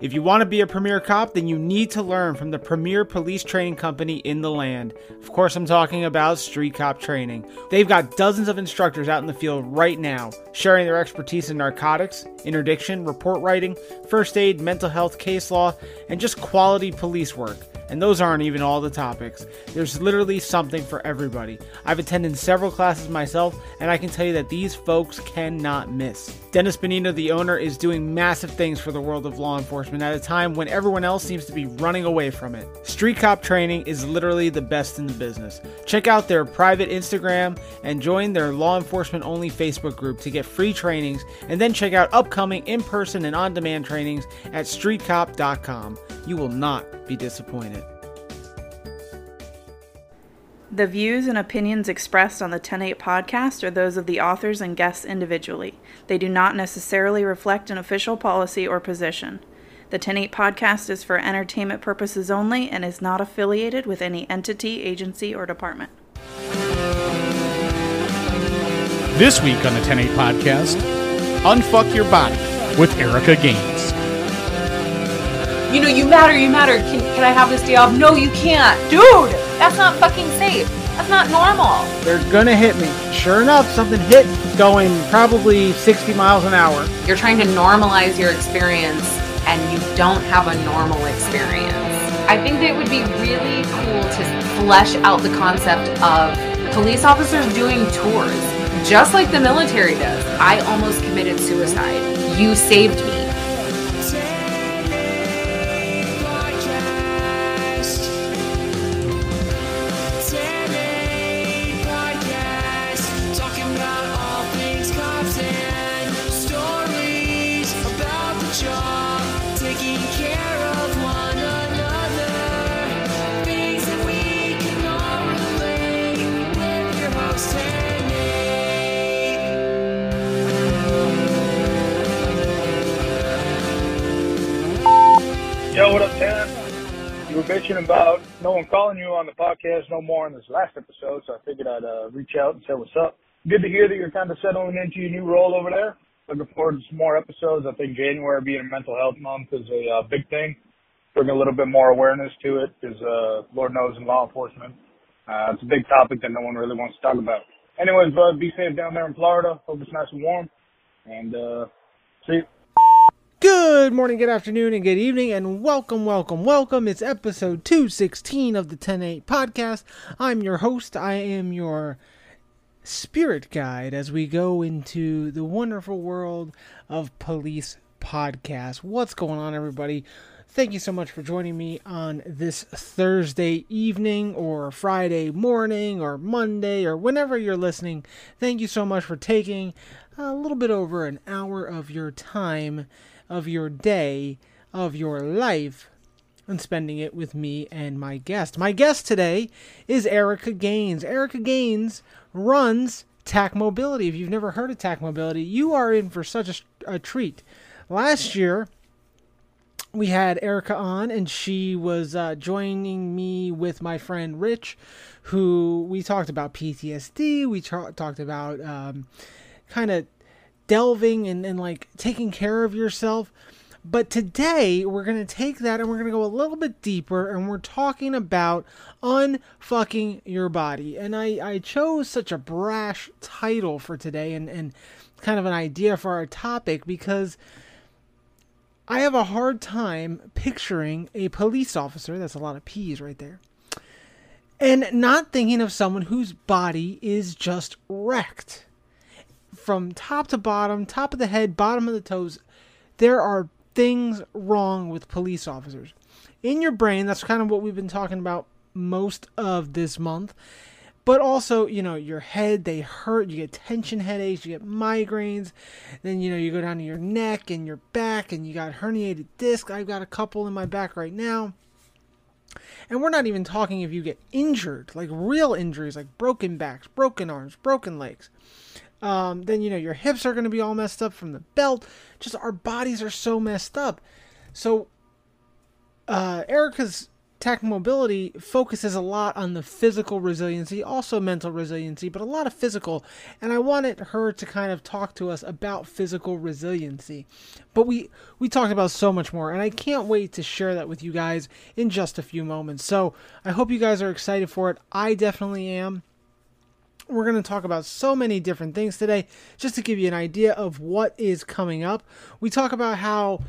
If you want to be a premier cop, then you need to learn from the premier police training company in the land. Of course, I'm talking about Street Cop Training. They've got dozens of instructors out in the field right now, sharing their expertise in narcotics, interdiction, report writing, first aid, mental health, case law, and just quality police work. And those aren't even all the topics. There's literally something for everybody. I've attended several classes myself, and I can tell you that these folks cannot miss. Dennis Benigno, the owner, is doing massive things for the world of law enforcement at a time when everyone else seems to be running away from it. Street Cop Training is literally the best in the business. Check out their private Instagram and join their law enforcement only Facebook group to get free trainings, and then check out upcoming in person and on demand trainings at streetcop.com. You will not be disappointed. The views and opinions expressed on the 108 podcast are those of the authors and guests individually. They do not necessarily reflect an official policy or position. The 108 podcast is for entertainment purposes only and is not affiliated with any entity, agency, or department. This week on the 108 podcast, Unfuck Your Body with Erica Gaines. You know, you matter, you matter. Can, can I have this day off? No, you can't. Dude, that's not fucking safe. That's not normal. They're gonna hit me. Sure enough, something hit going probably 60 miles an hour. You're trying to normalize your experience and you don't have a normal experience. I think that it would be really cool to flesh out the concept of police officers doing tours, just like the military does. I almost committed suicide. You saved me. Bitching about no one calling you on the podcast no more in this last episode, so I figured I'd uh, reach out and say what's up. Good to hear that you're kind of settling into your new role over there. Looking forward to some more episodes. I think January being a mental health month is a uh, big thing. Bring a little bit more awareness to it because, uh, Lord knows in law enforcement, uh, it's a big topic that no one really wants to talk about. Anyways, bud, be safe down there in Florida. Hope it's nice and warm. And, uh, see you. Good morning, good afternoon, and good evening, and welcome, welcome, welcome. It's episode 216 of the 108 podcast. I'm your host. I am your spirit guide as we go into the wonderful world of police podcasts. What's going on, everybody? Thank you so much for joining me on this Thursday evening, or Friday morning, or Monday, or whenever you're listening. Thank you so much for taking a little bit over an hour of your time of your day, of your life, and spending it with me and my guest. My guest today is Erica Gaines. Erica Gaines runs TAC Mobility. If you've never heard of TAC Mobility, you are in for such a, a treat. Last year, we had Erica on, and she was uh, joining me with my friend Rich, who we talked about PTSD. We tra- talked about um, kind of delving and, and like taking care of yourself. But today we're going to take that and we're going to go a little bit deeper and we're talking about unfucking your body. And I, I chose such a brash title for today and, and kind of an idea for our topic because I have a hard time picturing a police officer, that's a lot of P's right there, and not thinking of someone whose body is just wrecked from top to bottom, top of the head, bottom of the toes, there are things wrong with police officers. In your brain, that's kind of what we've been talking about most of this month. But also, you know, your head, they hurt, you get tension headaches, you get migraines, then, you know, you go down to your neck and your back and you got herniated disc. I've got a couple in my back right now. And we're not even talking if you get injured, like real injuries, like broken backs, broken arms, broken legs. Um, then you know your hips are going to be all messed up from the belt. Just our bodies are so messed up. So uh, Erica's TAC Mobility focuses a lot on the physical resiliency, also mental resiliency, but a lot of physical. And I wanted her to kind of talk to us about physical resiliency. But we we talked about so much more, and I can't wait to share that with you guys in just a few moments. So I hope you guys are excited for it. I definitely am. We're going to talk about so many different things today, just to give you an idea of what is coming up. We talk about how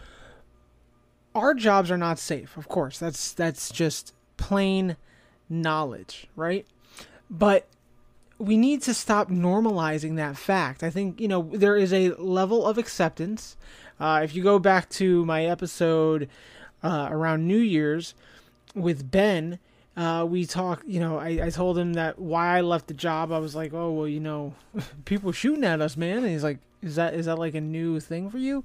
our jobs are not safe. Of course, that's that's just plain knowledge, right? But we need to stop normalizing that fact. I think you know there is a level of acceptance. Uh, if you go back to my episode uh, around New Year's with Ben, uh, we talk. You know, I, I told him that why I left the job. I was like, oh well, you know, people shooting at us, man. And he's like, is that is that like a new thing for you?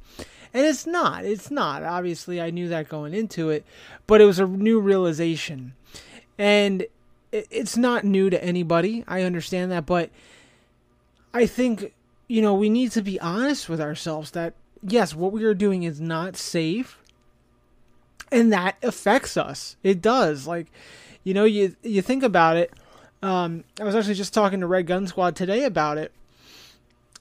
And it's not. It's not. Obviously, I knew that going into it, but it was a new realization. And it, it's not new to anybody. I understand that, but I think you know, we need to be honest with ourselves that yes, what we are doing is not safe. And that affects us. It does. Like, you know, you you think about it. Um, I was actually just talking to Red Gun Squad today about it.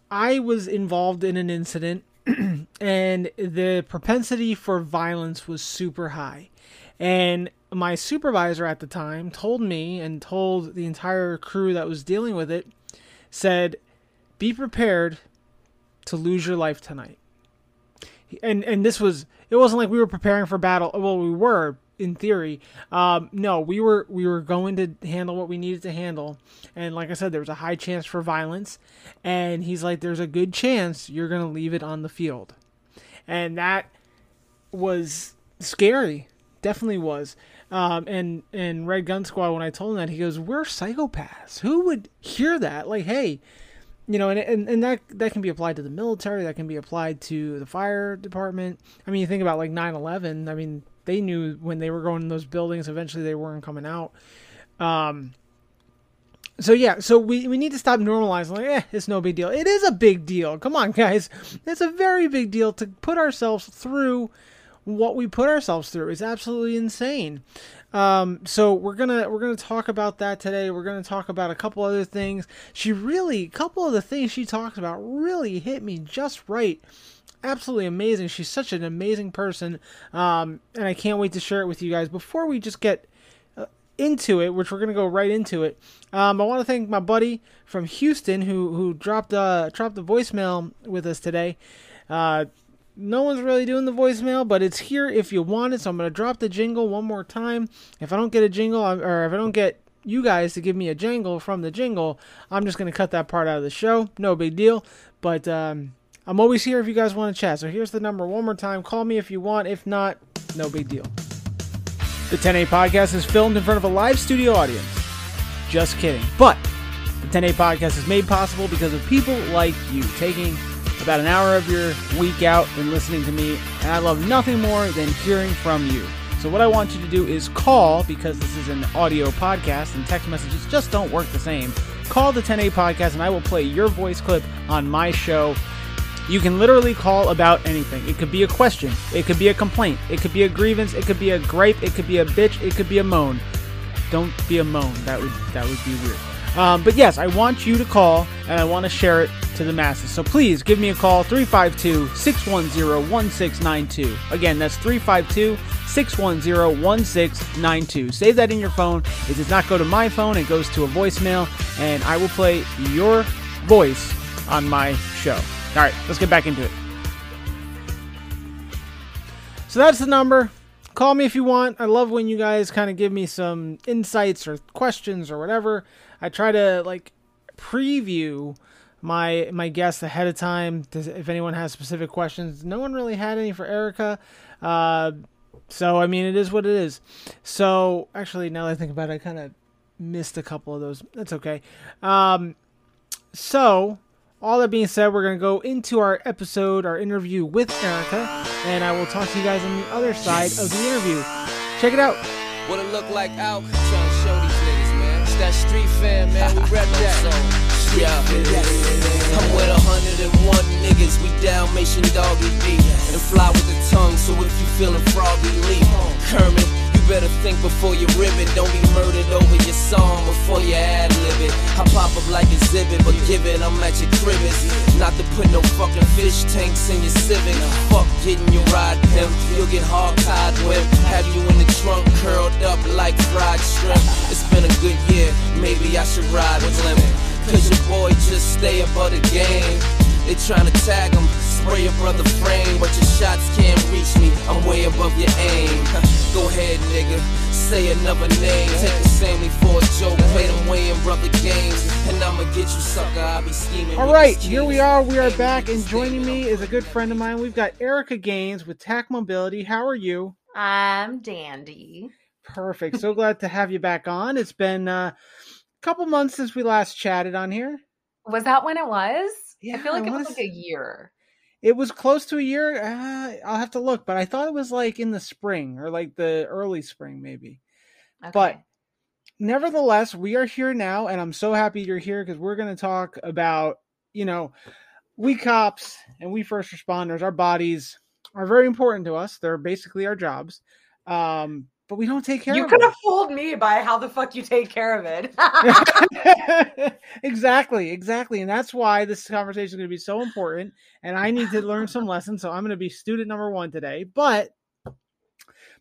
I was involved in an incident and the propensity for violence was super high. And my supervisor at the time told me and told the entire crew that was dealing with it said, "Be prepared to lose your life tonight." And and this was it wasn't like we were preparing for battle. Well, we were, in theory. Um, no, we were we were going to handle what we needed to handle, and like I said, there was a high chance for violence, and he's like, "There's a good chance you're gonna leave it on the field," and that was scary. Definitely was. Um, and and Red Gun Squad, when I told him that, he goes, "We're psychopaths. Who would hear that? Like, hey." you know, and, and, and that that can be applied to the military, that can be applied to the fire department. I mean, you think about like 9/11. I mean, they knew when they were going in those buildings, eventually they weren't coming out. Um, so yeah, so we, we need to stop normalizing like, eh, it's no big deal. It is a big deal. Come on, guys. It's a very big deal to put ourselves through what we put ourselves through. It's absolutely insane. Um, so we're gonna we're gonna talk about that today. We're gonna talk about a couple other things. She really, a couple of the things she talks about really hit me just right absolutely amazing. She's such an amazing person, um, and I can't wait to share it with you guys. Before we just get uh, into it, which we're gonna go right into it, um, I want to thank my buddy from Houston who who dropped uh dropped the voicemail with us today. Uh, no one's really doing the voicemail, but it's here if you want it. So I'm gonna drop the jingle one more time. If I don't get a jingle, or if I don't get you guys to give me a jingle from the jingle, I'm just gonna cut that part out of the show. No big deal. But um, I'm always here if you guys want to chat. So here's the number one more time. Call me if you want. If not, no big deal. The 108 podcast is filmed in front of a live studio audience. Just kidding. But the 108 podcast is made possible because of people like you taking about an hour of your week out and listening to me. And I love nothing more than hearing from you. So what I want you to do is call because this is an audio podcast and text messages just don't work the same. Call the 108 podcast and I will play your voice clip on my show you can literally call about anything. It could be a question, it could be a complaint, it could be a grievance, it could be a gripe, it could be a bitch, it could be a moan. Don't be a moan. That would that would be weird. Um, but yes, I want you to call and I want to share it to the masses. So please give me a call 352 610 1692. Again, that's 352 610 1692. Save that in your phone. It does not go to my phone, it goes to a voicemail, and I will play your voice on my show. All right, let's get back into it. So that's the number. Call me if you want. I love when you guys kind of give me some insights or questions or whatever. I try to like preview my my guests ahead of time if anyone has specific questions. No one really had any for Erica. Uh, so I mean, it is what it is. So actually, now that I think about it, I kind of missed a couple of those. That's okay. Um, so all that being said, we're going to go into our episode, our interview with Erica, and I will talk to you guys on the other side of the interview. Check it out. What it look like out? Trying to show these niggas, man. It's that street fam, man. We rep that. Yeah. I'm with 101 niggas, we Dalmatian doggy beat. And fly with the tongue, so if you feeling froggy, leave. Kermit, better think before you rib it. Don't be murdered over your song before you ad lib it. I pop up like a exhibit, but give it, I'm at your cribbage. Not to put no fucking fish tanks in your Civic. Fuck getting your ride pimp. You'll get hard tied whip. Have you in the trunk curled up like fried shrimp. It's been a good year, maybe I should ride with limp. Cause your boy just stay above the game. They tryna tag him, spray your brother frame, but your shots can't reach me. I'm way above your aim. Go ahead, nigga, say another name. Take the Sammy for a joke, play them way in brother games, and I'ma get you sucker. I'll be scheming. All with right, the here we are. We are back, and joining me is a good friend of mine. We've got Erica Gaines with TAC Mobility. How are you? I'm dandy. Perfect. So glad to have you back on. It's been uh, a couple months since we last chatted on here. Was that when it was? Yeah, I feel like I it was like a year. It was close to a year. Uh, I'll have to look, but I thought it was like in the spring or like the early spring, maybe. Okay. But nevertheless, we are here now, and I'm so happy you're here because we're going to talk about, you know, we cops and we first responders, our bodies are very important to us. They're basically our jobs, um, but we don't take care you of it. You could have fooled me by how the fuck you take care of it. exactly, exactly. And that's why this conversation is going to be so important. And I need to learn some lessons. So I'm going to be student number one today. But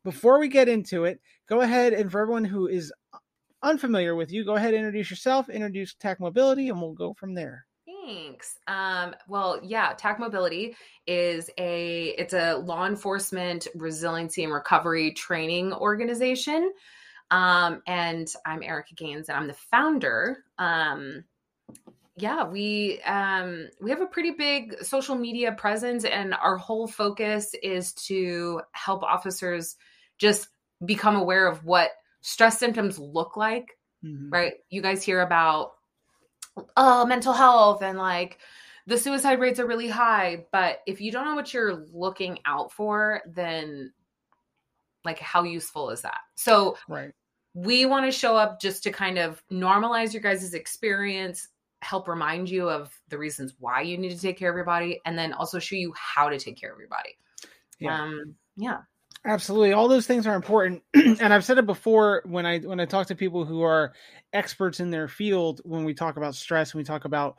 before we get into it, go ahead and for everyone who is uh, unfamiliar with you, go ahead and introduce yourself, introduce TAC Mobility, and we'll go from there. Thanks. Um, well, yeah, TAC Mobility is a it's a law enforcement resiliency and recovery training organization. Um, and I'm Erica Gaines, and I'm the founder. Um, yeah, we um, we have a pretty big social media presence, and our whole focus is to help officers just become aware of what stress symptoms look like Mhm. right? You guys hear about oh mental health and like the suicide rates are really high, but if you don't know what you're looking out for, then like how useful is that? So Right. we want to show up just to kind of normalize your guys' experience, help remind you of the reasons why you need to take care of your body, and then also show you how to take care of your body. Yeah. Um, yeah. Absolutely. All those things are important. and I've said it before when I when I talk to people who are experts in their field when we talk about stress, when we talk about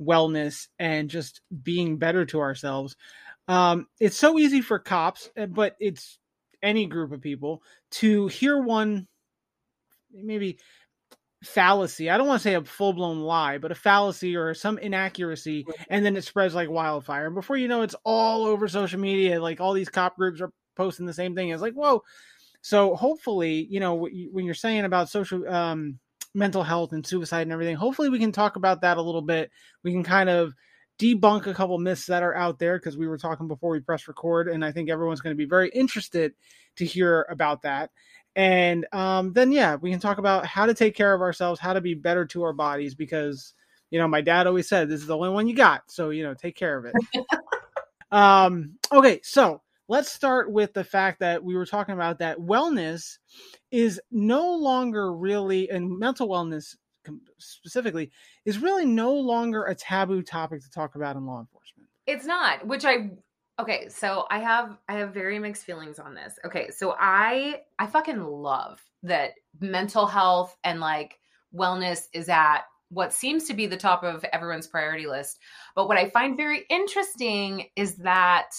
wellness and just being better to ourselves. Um, it's so easy for cops, uh, but it's any group of people to hear one maybe fallacy. I don't want to say a full blown lie, but a fallacy or some inaccuracy, and then it spreads like wildfire. And before you know, it's all over social media. Like all these cop groups are posting the same thing. It's like, whoa. So hopefully, you know, when you're saying about social um, mental health and suicide and everything, hopefully we can talk about that a little bit. We can kind of debunk a couple myths that are out there because we were talking before we press record, and I think everyone's going to be very interested to hear about that. And um, then, yeah, we can talk about how to take care of ourselves, how to be better to our bodies, because you know, my dad always said this is the only one you got, so you know, take care of it. um, okay, so let's start with the fact that we were talking about that wellness is no longer really, and mental wellness specifically, is really no longer a taboo topic to talk about in law enforcement. It's not, which I okay, so I have I have very mixed feelings on this. Okay, so I I fucking love that mental health and like wellness is at what seems to be the top of everyone's priority list. But what I find very interesting is that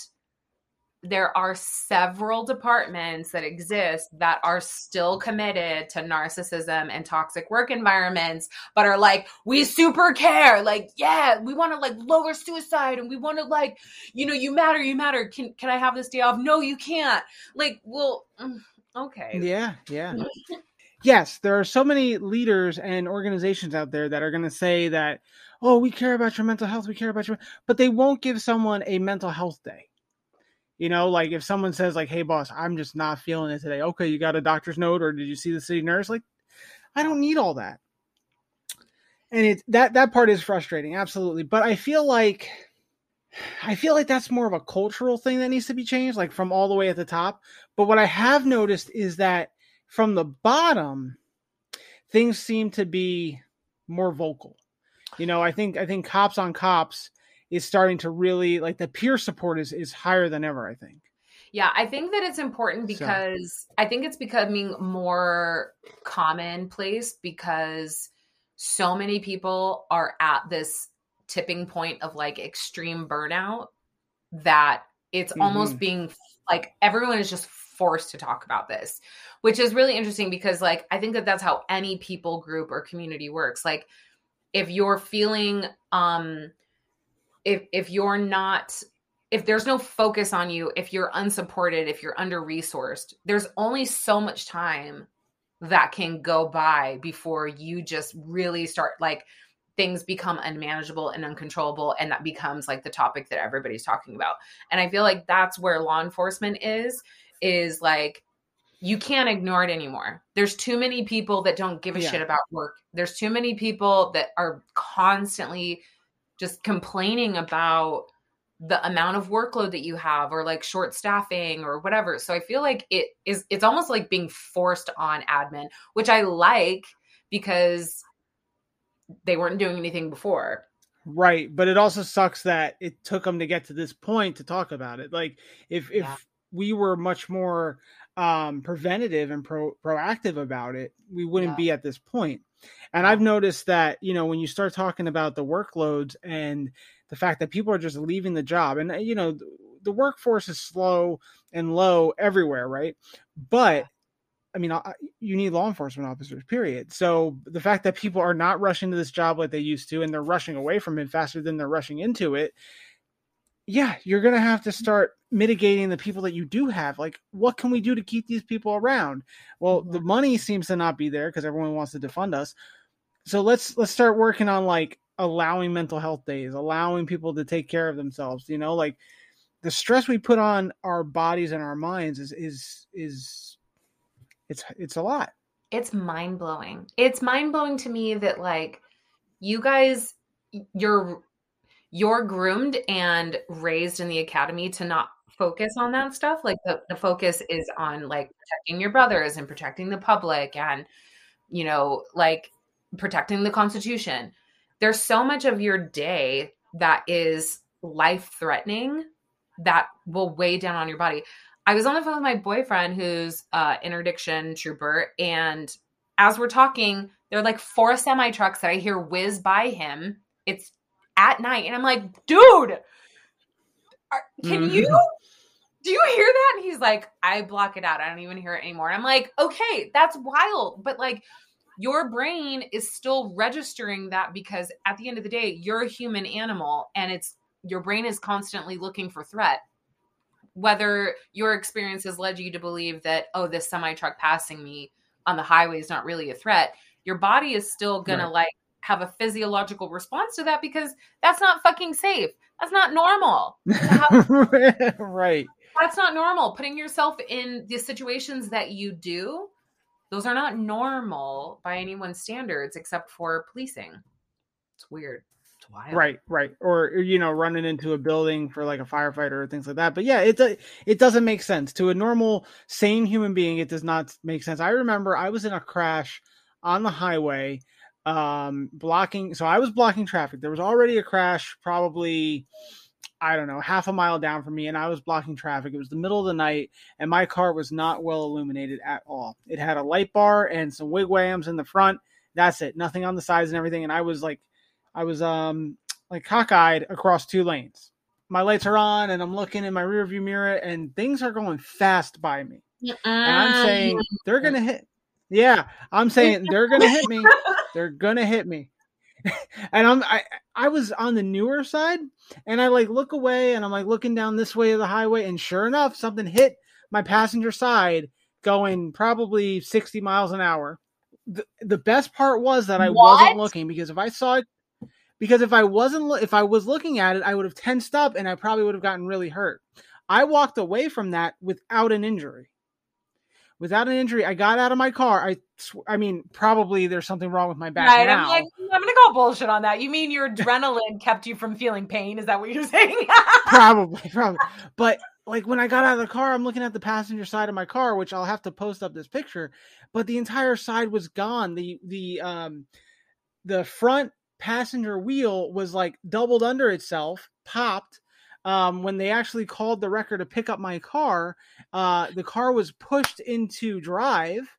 there are several departments that exist that are still committed to narcissism and toxic work environments but are like we super care. Like yeah we want to like lower suicide and we want to like you know you matter you matter. Can can i have this day off? No you can't. Like well mm, okay. Yeah, yeah. yes, there are so many leaders and organizations out there that are going to say that, oh, we care about your mental health, we care about your, but they won't give someone a mental health day. You know, like if someone says like, "Hey, boss, I'm just not feeling it today." Okay, you got a doctor's note, or did you see the city nurse? Like, I don't need all that. And it that that part is frustrating, absolutely. But I feel like I feel like that's more of a cultural thing that needs to be changed, like from all the way at the top. But what I have noticed is that from the bottom, things seem to be more vocal. You know, I think I think cops on cops is starting to really like the peer support is is higher than ever. I think. Yeah, I think that it's important So- because I think it's becoming more commonplace because so many people are at this tipping point of like extreme burnout that it's almost Mhm. being like everyone is just forced to talk about this, which is really interesting because like I think that that's how any people group or community works. Like if you're feeling um if if you're not if there's no focus on you, if you're unsupported, if you're under resourced, there's only so much time that can go by before you just really start like things become unmanageable and uncontrollable and that becomes like the topic that everybody's talking about. And I feel like that's where law enforcement is is like you can't ignore it anymore. There's too many people that don't give a Yeah. shit about work. There's too many people that are constantly just complaining about the amount of workload that you have or like short staffing or whatever. So I feel like it is it's almost like being forced on admin, which I like because they weren't doing anything before. Right, but it also sucks that it took them to get to this point to talk about it. Like if if Yeah. we were much more um preventative and pro proactive about it, we wouldn't Yeah. be at this point. And. I've noticed that, you know, when you start talking about the workloads and the fact that people are just leaving the job and uh, you know, the, workforce is slow and low everywhere, right? But I mean, I- you need law enforcement officers, period. So the fact that people are not rushing to this job like they used to, and they're rushing away from it faster than they're rushing into it, yeah, you're going to have to start mitigating the people that you do have. Like, what can we do to keep these people around? Well, the mm-hmm. money seems to not be there because everyone wants to defund us. So let's let's start working on like allowing mental health days, allowing people to take care of themselves. You know, like the stress we put on our bodies and our minds is is is it's it's a lot. It's mind blowing. It's mind blowing to me that like you guys you're you're groomed and raised in the academy to not focus on that stuff. Like the, the focus is on like protecting your brothers and protecting the public and you know, like protecting the constitution. There's so much of your day that is life threatening that will weigh down on your body. I was on the phone with my boyfriend who's uh interdiction trooper and as we're talking, there are like four semi trucks that I hear whiz by him. It's at night and I'm like, dude, are, can Mhm. you do you hear that? And he's like, I block it out. I don't even hear it anymore. And I'm like, okay, that's wild. But like your brain is still registering that because at the end of the day, you're a human animal and it's your brain is constantly looking for threat. Whether your experience has led you to believe that, oh, this semi truck passing me on the highway is not really a threat, your body is still gonna Right. like have a physiological response to that because that's not fucking safe. That's not normal. right. That's not normal. Putting yourself in the situations that you do, those are not normal by anyone's standards except for policing. It's weird. It's wild. Right, right. Or you know, running into a building for like a firefighter or things like that. But yeah, it do- it doesn't make sense to a normal sane human being. It does not make sense. I remember I was in a crash on the highway um blocking so I was blocking traffic. There was already a crash probably I don't know, half a mile down from me and I was blocking traffic. It was the middle of the night and my car was not well illuminated at all. It had a light bar and some wig-wags in the front. That's it. Nothing on the sides and everything and I was like I was um like cockeyed across two lanes. My lights are on and I'm looking in my rearview mirror and things are going fast by me. And I'm saying they're gonna hit. Yeah, I'm saying they're gonna hit me. They're gonna hit me. and I'm I I was on the newer side and I like look away and I'm like looking down this way of the highway and sure enough something hit my passenger side going probably 60 miles an hour. The, the best part was that I wasn't looking because if I saw it because if I wasn't lo- if I was looking at it I would have tensed up and I probably would have gotten really hurt. I walked away from that without an injury without an injury. I got out of my car. I, sw- I mean, probably there's something wrong with my back Right. now. I'm like, I'm gonna go bullshit on that. You mean your adrenaline kept you from feeling pain? Is that what you're saying? probably, probably. But like when I got out of the car, I'm looking at the passenger side of my car, which I'll have to post up this picture. But the entire side was gone. The the um the front passenger wheel was like doubled under itself, popped. Um, when they actually called the wrecker to pick up my car, uh, the car was pushed into drive,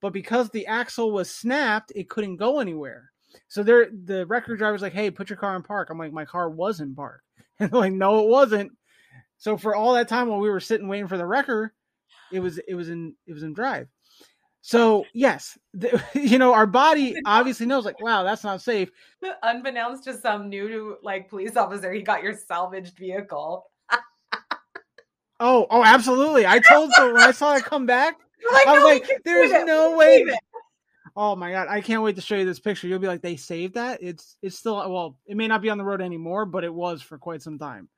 but because the axle was snapped, it couldn't go anywhere. So there, the wrecker driver's like, "Hey, put your car in park." I'm like, "My car was in park," and they're like, "No, it wasn't." So for all that time while we were sitting waiting for the wrecker, it was it was in it was in drive. So yes, the, you know our body obviously knows like, wow, that's not safe. Unbeknownst to some new like police officer, he got your salvaged vehicle. Oh, oh, absolutely. I told so when I saw it come back, Like, I was no, like, there's no way. Oh my god, I can't wait to show you this picture. You'll be like, they saved that. It's it's still uh, well, it may not be on the road anymore, but it was for quite some time.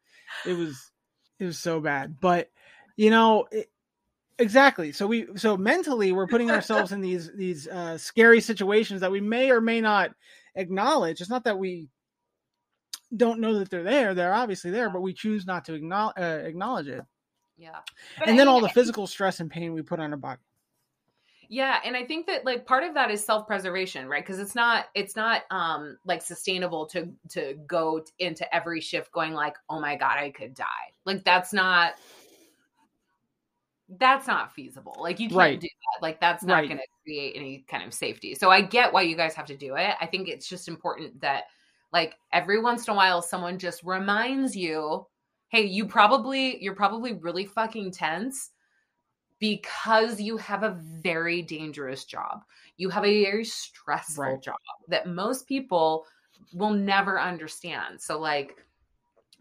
It was it was so bad, but you know, it, exactly. So we so mentally we're putting ourselves in these these uh, scary situations that we may or may not acknowledge. It's not that we don't know that they're there; they're obviously there, but we choose not to acknowledge uh, acknowledge it. Yeah. and then all the physical stress and pain we put on our body. Yeah, and I think that like part of that is self-preservation, right? Because it's not it's not um like sustainable to to go t- into every shift going like, "Oh my god, I could die." Like that's not that's not feasible. Like you can't Right. do that. Like that's not Right. going to create any kind of safety. So I get why you guys have to do it. I think it's just important that like every once in a while someone just reminds you, "Hey, you probably you're probably really fucking tense." because you have a very dangerous job. You have a very stressful Right. job that most people will never understand. So, like,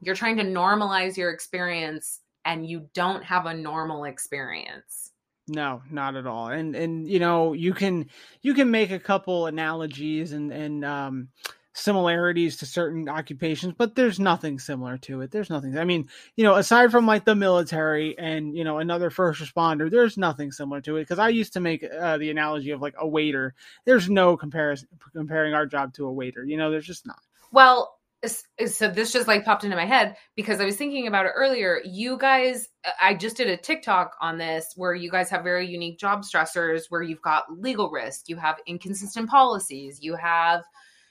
you're trying to normalize your experience and you don't have a normal experience. No, not at all. And and you know, you can you can make a couple analogies and and um similarities to certain occupations, but there's nothing similar to it. There's nothing. I mean, you know, aside from like the military and you know another first responder, there's nothing similar to it because I used to make uh, the analogy of like a waiter. There's no comparison comparing our job to a waiter. You know, there's just not. Well, so this just like popped into my head because I was thinking about it earlier. You guys, I just did a TikTok on this where you guys have very unique job stressors where you've got legal risk, you have inconsistent policies, you have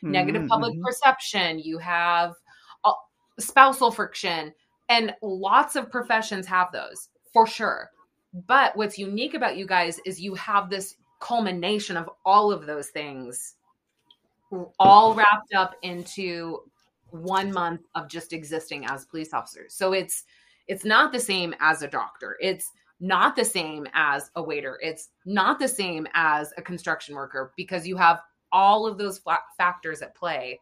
negative Mhm, public mhm. perception, you have uh, spousal friction, and lots of professions have those for sure. But what's unique about you guys is you have this culmination of all of those things all wrapped up into one month of just existing as police officers. So it's it's not the same as a doctor. It's not the same as a waiter. It's not the same as a construction worker because you have all of those fa- factors at play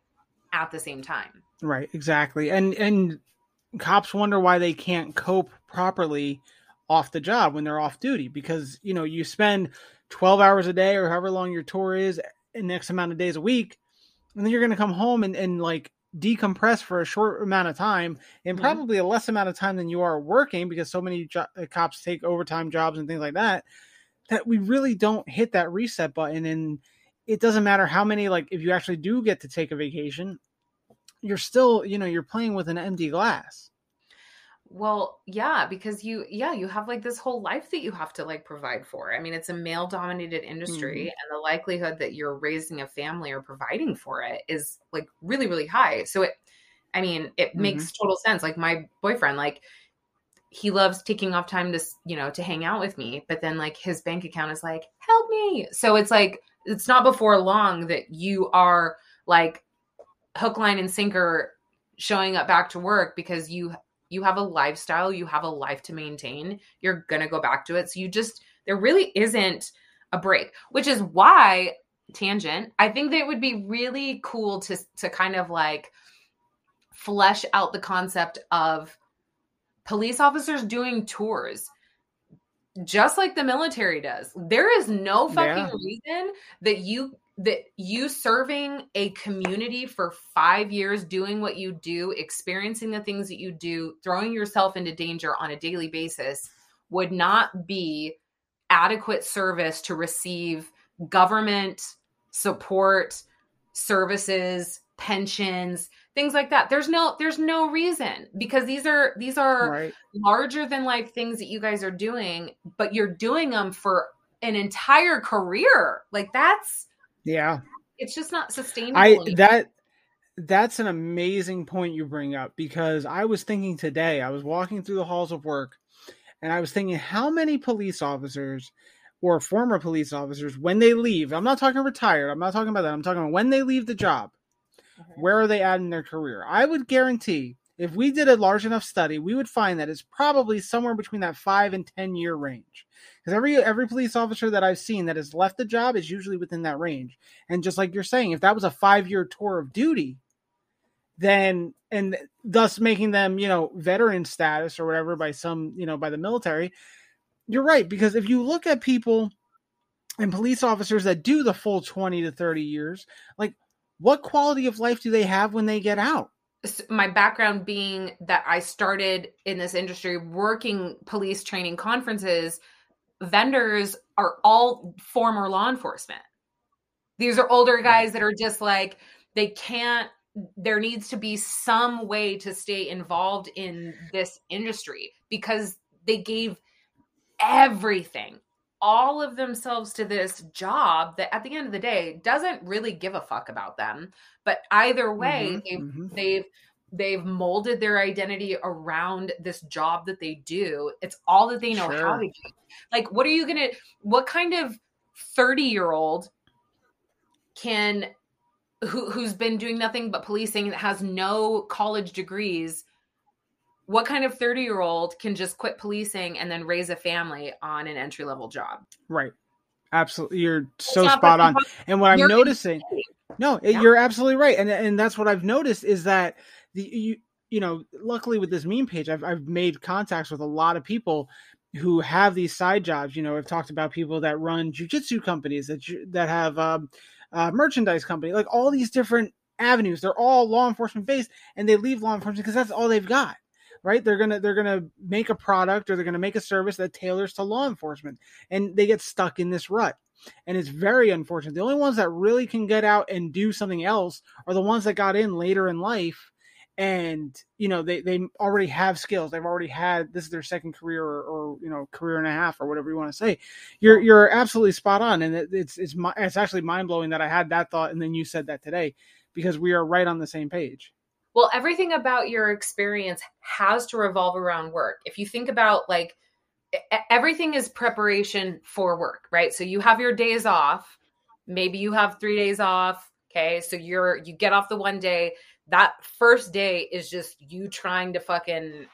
at the same time. Right, exactly. And and cops wonder why they can't cope properly off the job when they're off duty because, you know, you spend 12 hours a day or however long your tour is an X amount of days a week, and then you're going to come home and, and like decompress for a short amount of time and Mhm. probably a less amount of time than you are working because so many jo- uh, cops take overtime jobs and things like that that we really don't hit that reset button and it doesn't matter how many like if you actually do get to take a vacation you're still you know you're playing with an empty glass Well, yeah, because you yeah, you have like this whole life that you have to like provide for. I mean, it's a male dominated industry Mhm. and the likelihood that you're raising a family or providing for it is like really really high. So it I mean, it makes total sense. Like my boyfriend like he loves taking off time to, you know, to hang out with me, but then like his bank account is like, "Help me." So it's like it's not before long that you are like hook line and sinker showing up back to work because you you have a lifestyle, you have a life to maintain, you're going to go back to it. So you just, there really isn't a break, which is why, tangent, I think that it would be really cool to, to kind of like flesh out the concept of police officers doing tours just like the military does. There is no fucking Yeah. reason that you that you serving a community for 5 years doing what you do, experiencing the things that you do, throwing yourself into danger on a daily basis would not be adequate service to receive government support, services, pensions, things like that. There's no there's no reason because these are these are right larger than life things that you guys are doing, but you're doing them for an entire career. Like that's yeah it's just not sustainable. i that that's an amazing point you bring up because I was thinking today, I was walking through the halls of work and I was thinking how many police officers or former police officers when they leave, I'm not talking retired, I'm not talking about that. I'm talking about when they leave the job. Mm-hmm. Where are they at in their career? I would guarantee if we did a large enough study, we would find that it's probably somewhere between that 5 and 10 year range. Cuz every every police officer that I've seen that has left the job is usually within that range. And just like you're saying, if that was a 5-year tour of duty, then and thus making them you know veteran status or whatever by some you know by the military you're right because if you look at people and police officers that do the full 20 to 30 years like what quality of life do they have when they get out my background being that I started in this industry working police training conferences, vendors are all former law enforcement. These are older guys that are just like, they can't, there needs to be some way to stay involved in this industry because they gave everything, all of themselves to this job that at the end of the day doesn't really give a fuck about them. But either way, Mhm, they've mhm. they've they've molded their identity around this job that they do it's all that they know how to do like what are you gonna what kind of 30 year old can who, who's been doing nothing but policing that has no college degrees what kind of 30 year old can just quit policing and then raise a family on an entry level job right absolutely you're so spot on and what i'm noticing No, Yeah. you're absolutely right, and and that's what I've noticed is that the you you know luckily with this meme page I've I've made contacts with a lot of people who have these side jobs. You know, I've talked about people that run jujitsu companies that that have um, uh, merchandise company, like all these different avenues. They're all law enforcement based, and they leave law enforcement because that's all they've got. Right? They're gonna they're gonna make a product or they're gonna make a service that tailors to law enforcement, and they get stuck in this rut and it's very unfortunate. The only ones that really can get out and do something else are the ones that got in later in life, and you know they they already have skills. They've already had this is their second career or, or you know career and a half or whatever you want to say. You're you're absolutely spot on, and it, it's it's it's actually mind blowing that I had that thought and then you said that today because we are right on the same page. Well, everything about your experience has to revolve around work. If you think about like everything is preparation for work, right? So you have your days off. Maybe you have 3 days off, okay? So you're you get off the one day. That first day is just you trying to fucking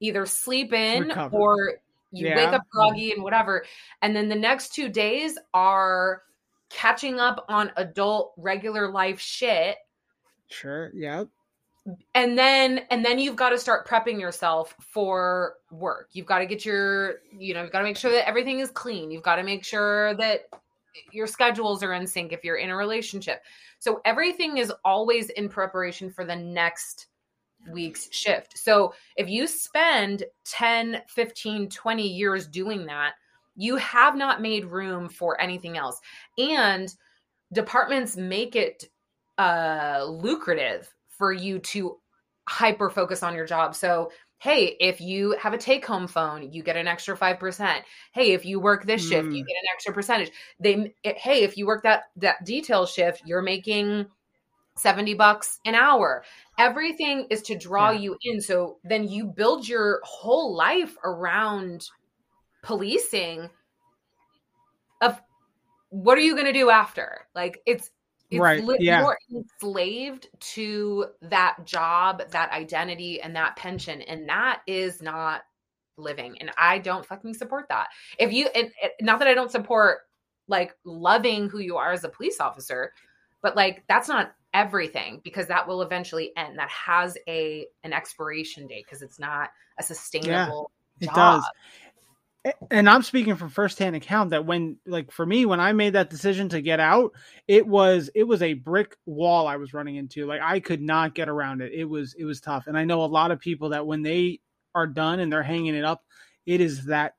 either sleep in Recover. or you wake up groggy and whatever. And then the next 2 days are catching up on adult regular life shit Sure. Yeah. And then and then you've got to start prepping yourself for work. You've got to get your you know you've got to make sure that everything is clean. You've got to make sure that your schedules are in sync if you're in a relationship. So everything is always in preparation for the next week's shift. So if you spend 10 15 20 years doing that you have not made room for anything else. And departments make it uh lucrative for you to hyper focus on your job. So hey if you have a take home phone you get an extra 5% hey if you work this shift you Mm. get an extra percentage. They it- hey if you work that that detail shift you're making 70 bucks an hour. Everything is to draw Yeah. you in. So then you build your whole life around policing of what are you going to do after? Like it's it's Right, li- yeah. you're enslaved to that job that identity and that pension and that is not living and i don't fucking support that if you and, and not that i don't support like loving who you are as a police officer but like that's not everything because that will eventually end that has a an expiration date because it's not a sustainable It job. does. And I'm speaking from firsthand account that when, like, for me, when I made that decision to get out, it was it was a brick wall I was running into. Like, I could not get around it. It was it was tough. And I know a lot of people that when they are done and they're hanging it up, it is that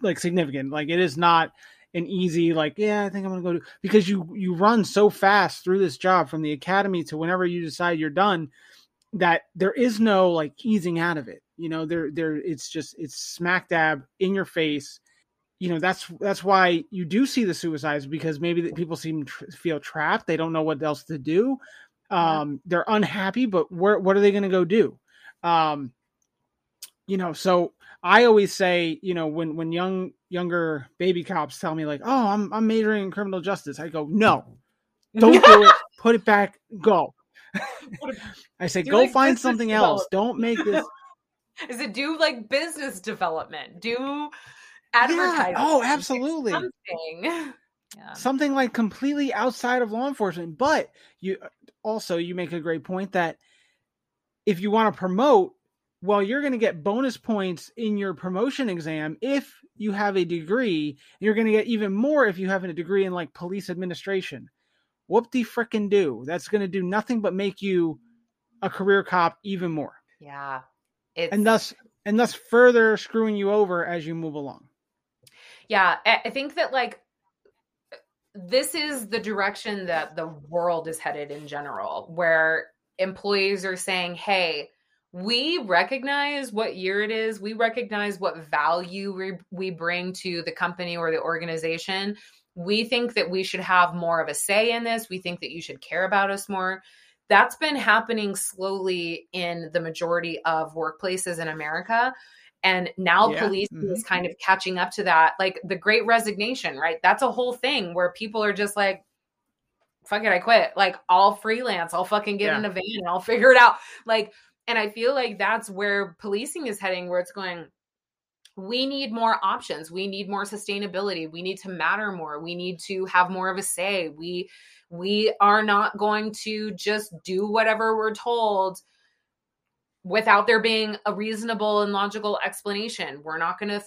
like significant. Like, it is not an easy like yeah i think i'm gonna go to because you you run so fast through this job from the academy to whenever you decide you're done that there is no like easing out of it you know there there it's just it's smack dab in your face you know that's that's why you do see the suicides because maybe the people seem tr- feel trapped they don't know what else to do Um, they're unhappy, but where what are they going to go do? Um, you know, so I always say, you know, when when young younger baby cops tell me like, "Oh, I'm I'm majoring in criminal justice," I go, "No, don't do it. Put it back. Go." I say, "Go like, find something else. Don't make this." Is it do like business development? Do Yeah. advertising? Oh, absolutely. Something. Yeah. something like completely outside of law enforcement but you uh, also you make a great point that if you want to promote well you're going to get bonus points in your promotion exam if you have a degree you're going to get even more if you have a degree in like police administration whoop de frickin' do that's going to do nothing but make you a career cop even more Yeah. It's, and thus and thus further screwing you over as you move along yeah, I I think that like this is the direction that the world is headed in general, where employees are saying, hey, we recognize what year it is. We recognize what value we, we bring to the company or the organization. We think that we should have more of a say in this. We think that you should care about us more. That's been happening slowly in the majority of workplaces in America. And now Yeah, police mhm. is kind of catching up to that. Like the great resignation, right? That's a whole thing where people are just like, fuck it, I quit. Like I'll freelance, I'll fucking get Yeah. in a van and I'll figure it out. Like, and I feel like that's where policing is heading, where it's going, we need more options. We need more sustainability. We need to matter more. We need to have more of a say. We we are not going to just do whatever we're told without there being a reasonable and logical explanation. We're not going to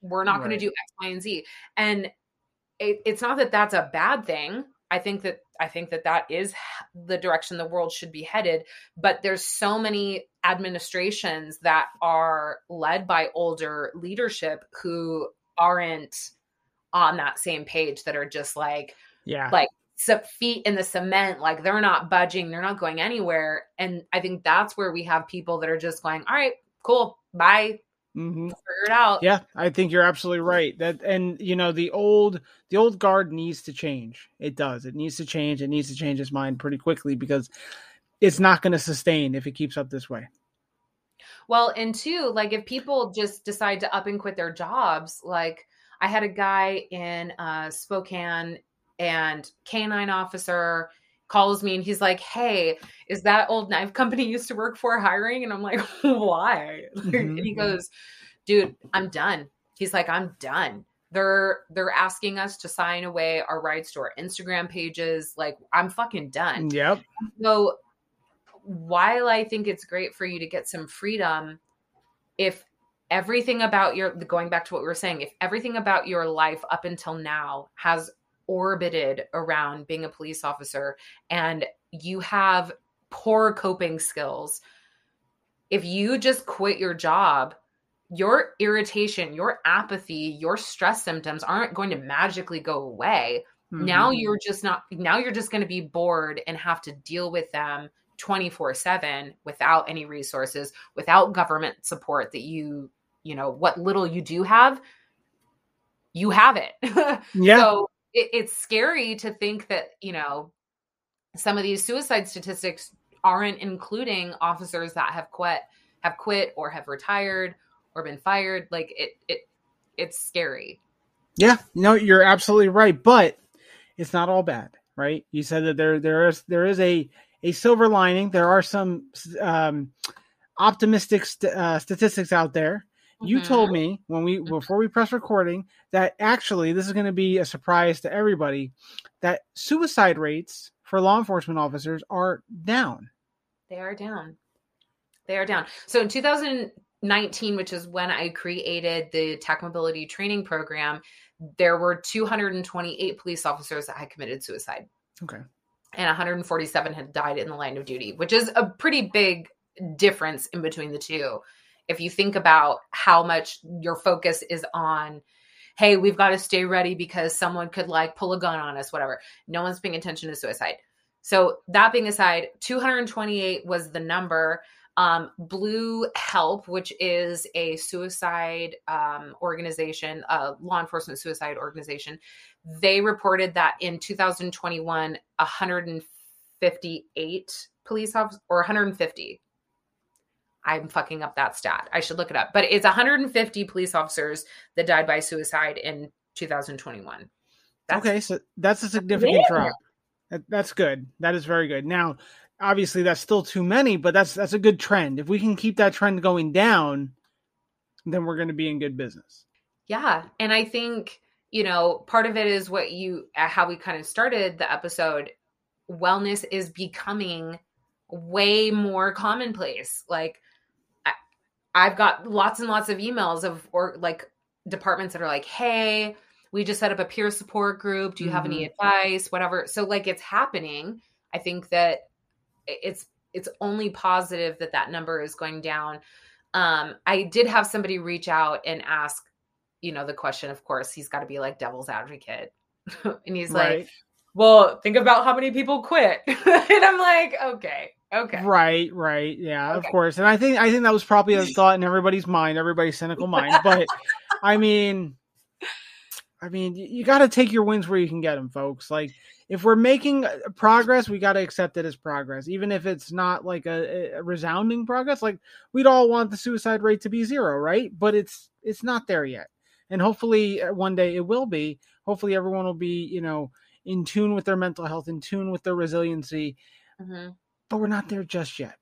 we're not going to do X, Y, and Z. And it, it's not that that's a bad thing. I think that I think that that is the direction the world should be headed. But there's so many administrations that are led by older leadership who aren't on that same page. That are just like yeah like feet in the cement like they're not budging they're not going anywhere and i think that's where we have people that are just going all right cool bye hmm figure it out Yeah, I think you're absolutely right. That and you know the old the old guard needs to change. It does. It needs to change. It needs to change its mind pretty quickly because it's not going to sustain if it keeps up this way. well and two like if people just decide to up and quit their jobs like i had a guy in uh spokane and canine officer calls me and he's like hey is that old knife company you used to work for hiring? And i'm like why? And he Mhm. goes dude i'm done. He's like i'm done. They're they're asking us to sign away our rights to our instagram pages. Like i'm fucking done. Yep. so while i think it's great for you to get some freedom if everything about your going back to what we were saying if everything about your life up until now has orbited around being a police officer and you have poor coping skills if you just quit your job your irritation your apathy your stress symptoms aren't going to magically go away now Mhm. you're just not now you're just going to be bored and have to deal with them 24/7 without any resources without government support that you you know what little you do have you have it yeah. so it, it's scary to think that you know some of these suicide statistics aren't including officers that have quit have quit or have retired or been fired like it it it's scary Yeah, no, you're absolutely right, but it's not all bad, right? You said that there there is there is a a silver lining. There are some um, optimistic st- uh, statistics out there. You told mm-hmm. me when we mm-hmm. before we press recording that actually this is going to be a surprise to everybody that suicide rates for law enforcement officers are down. They are down. They are down. So in 2019, which is when I created the TAC Mobility training program, there were 228 police officers that had committed suicide. Okay. And 147 had died in the line of duty, which is a pretty big difference in between the two. If you think about how much your focus is on, hey, we've got to stay ready because someone could like pull a gun on us, whatever. No one's paying attention to suicide. So that being aside, 228 was the number. Um, Blue Help, which is a suicide um, organization, a law enforcement suicide organization, they reported that in 2021, 158 police officers or 150. I'm fucking up that stat. I should look it up. But it's 150 police officers that died by suicide in 2021. That's, okay, so that's a significant drop. That, that's good. That is very good. Now, obviously, that's still too many, but that's that's a good trend. If we can keep that trend going down, then we're going to be in good business. Yeah, and I think you know part of it is what you uh, how we kind of started the episode. Wellness is becoming way more commonplace. Like I've got lots and lots of emails of or like departments that are like, "Hey, we just set up a peer support group. Do you have any Mm-hmm. advice? Whatever." So like it's happening. I think that it's it's only positive that that number is going down. Um, I did have somebody reach out and ask, you know, the question. Of course, he's got to be like devil's advocate, and he's like, "Well, think about how many people quit." and I'm like, "Okay, okay, right, right. Yeah, of course. And I think I think that was probably a thought in everybody's mind, everybody's cynical mind. But I mean, I mean, you got to take your wins where you can get them, folks. Like if we're making uh, progress, we got to accept it as progress, even if it's not like a, a resounding progress. Like we'd all want the suicide rate to be zero, right? But it's it's not there yet, and hopefully uh, one day it will be. Hopefully everyone will be, you know, in tune with their mental health, in tune with their resiliency. Mhm. But we're not there just yet.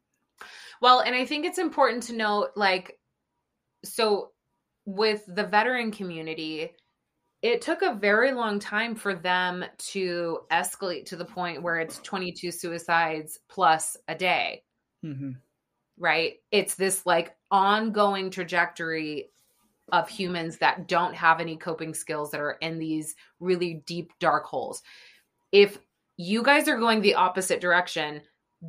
Well, and I think it's important to note like so with the veteran community, it took a very long time for them to escalate to the point where it's 22 suicides plus a day, hmm right? It's this like ongoing trajectory of humans that don't have any coping skills that are in these really deep dark holes. If you guys are going the opposite direction,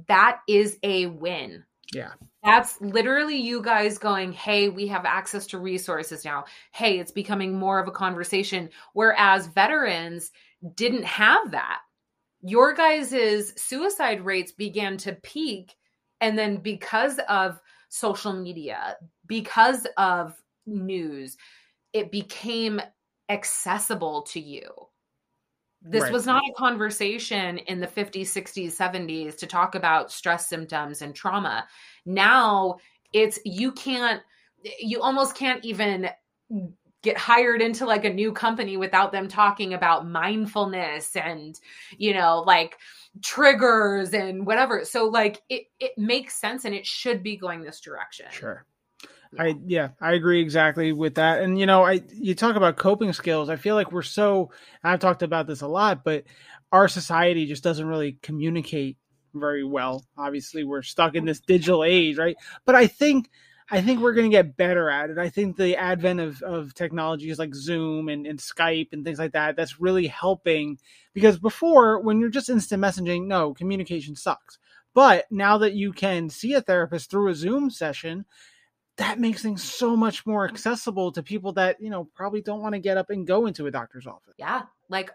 that is a win. Yeah. That's literally you guys going, hey, we have access to resources now. Hey, it's becoming more of a conversation. Whereas veterans didn't have that. Your guys' suicide rates began to peak. And then because of social media, because of news, it became accessible to you. This Right. was not a conversation in the 50s, 60s, 70s to talk about stress symptoms and trauma. Now it's you can't, you almost can't even get hired into like a new company without them talking about mindfulness and, you know, like triggers and whatever. So like it it makes sense and it should be going this direction. Sure. I yeah, I agree exactly with that. And you know, I you talk about coping skills. I feel like we're so I've talked about this a lot, but our society just doesn't really communicate very well. Obviously, we're stuck in this digital age, right? But I think I think we're going to get better at it. I think the advent of, of technologies like Zoom and, and Skype and things like that, that's really helping because before, when you're just instant messaging, no, communication sucks. But now that you can see a therapist through a Zoom session, that makes things so much more accessible to people that, you know, probably don't want to get up and go into a doctor's office. Yeah. Like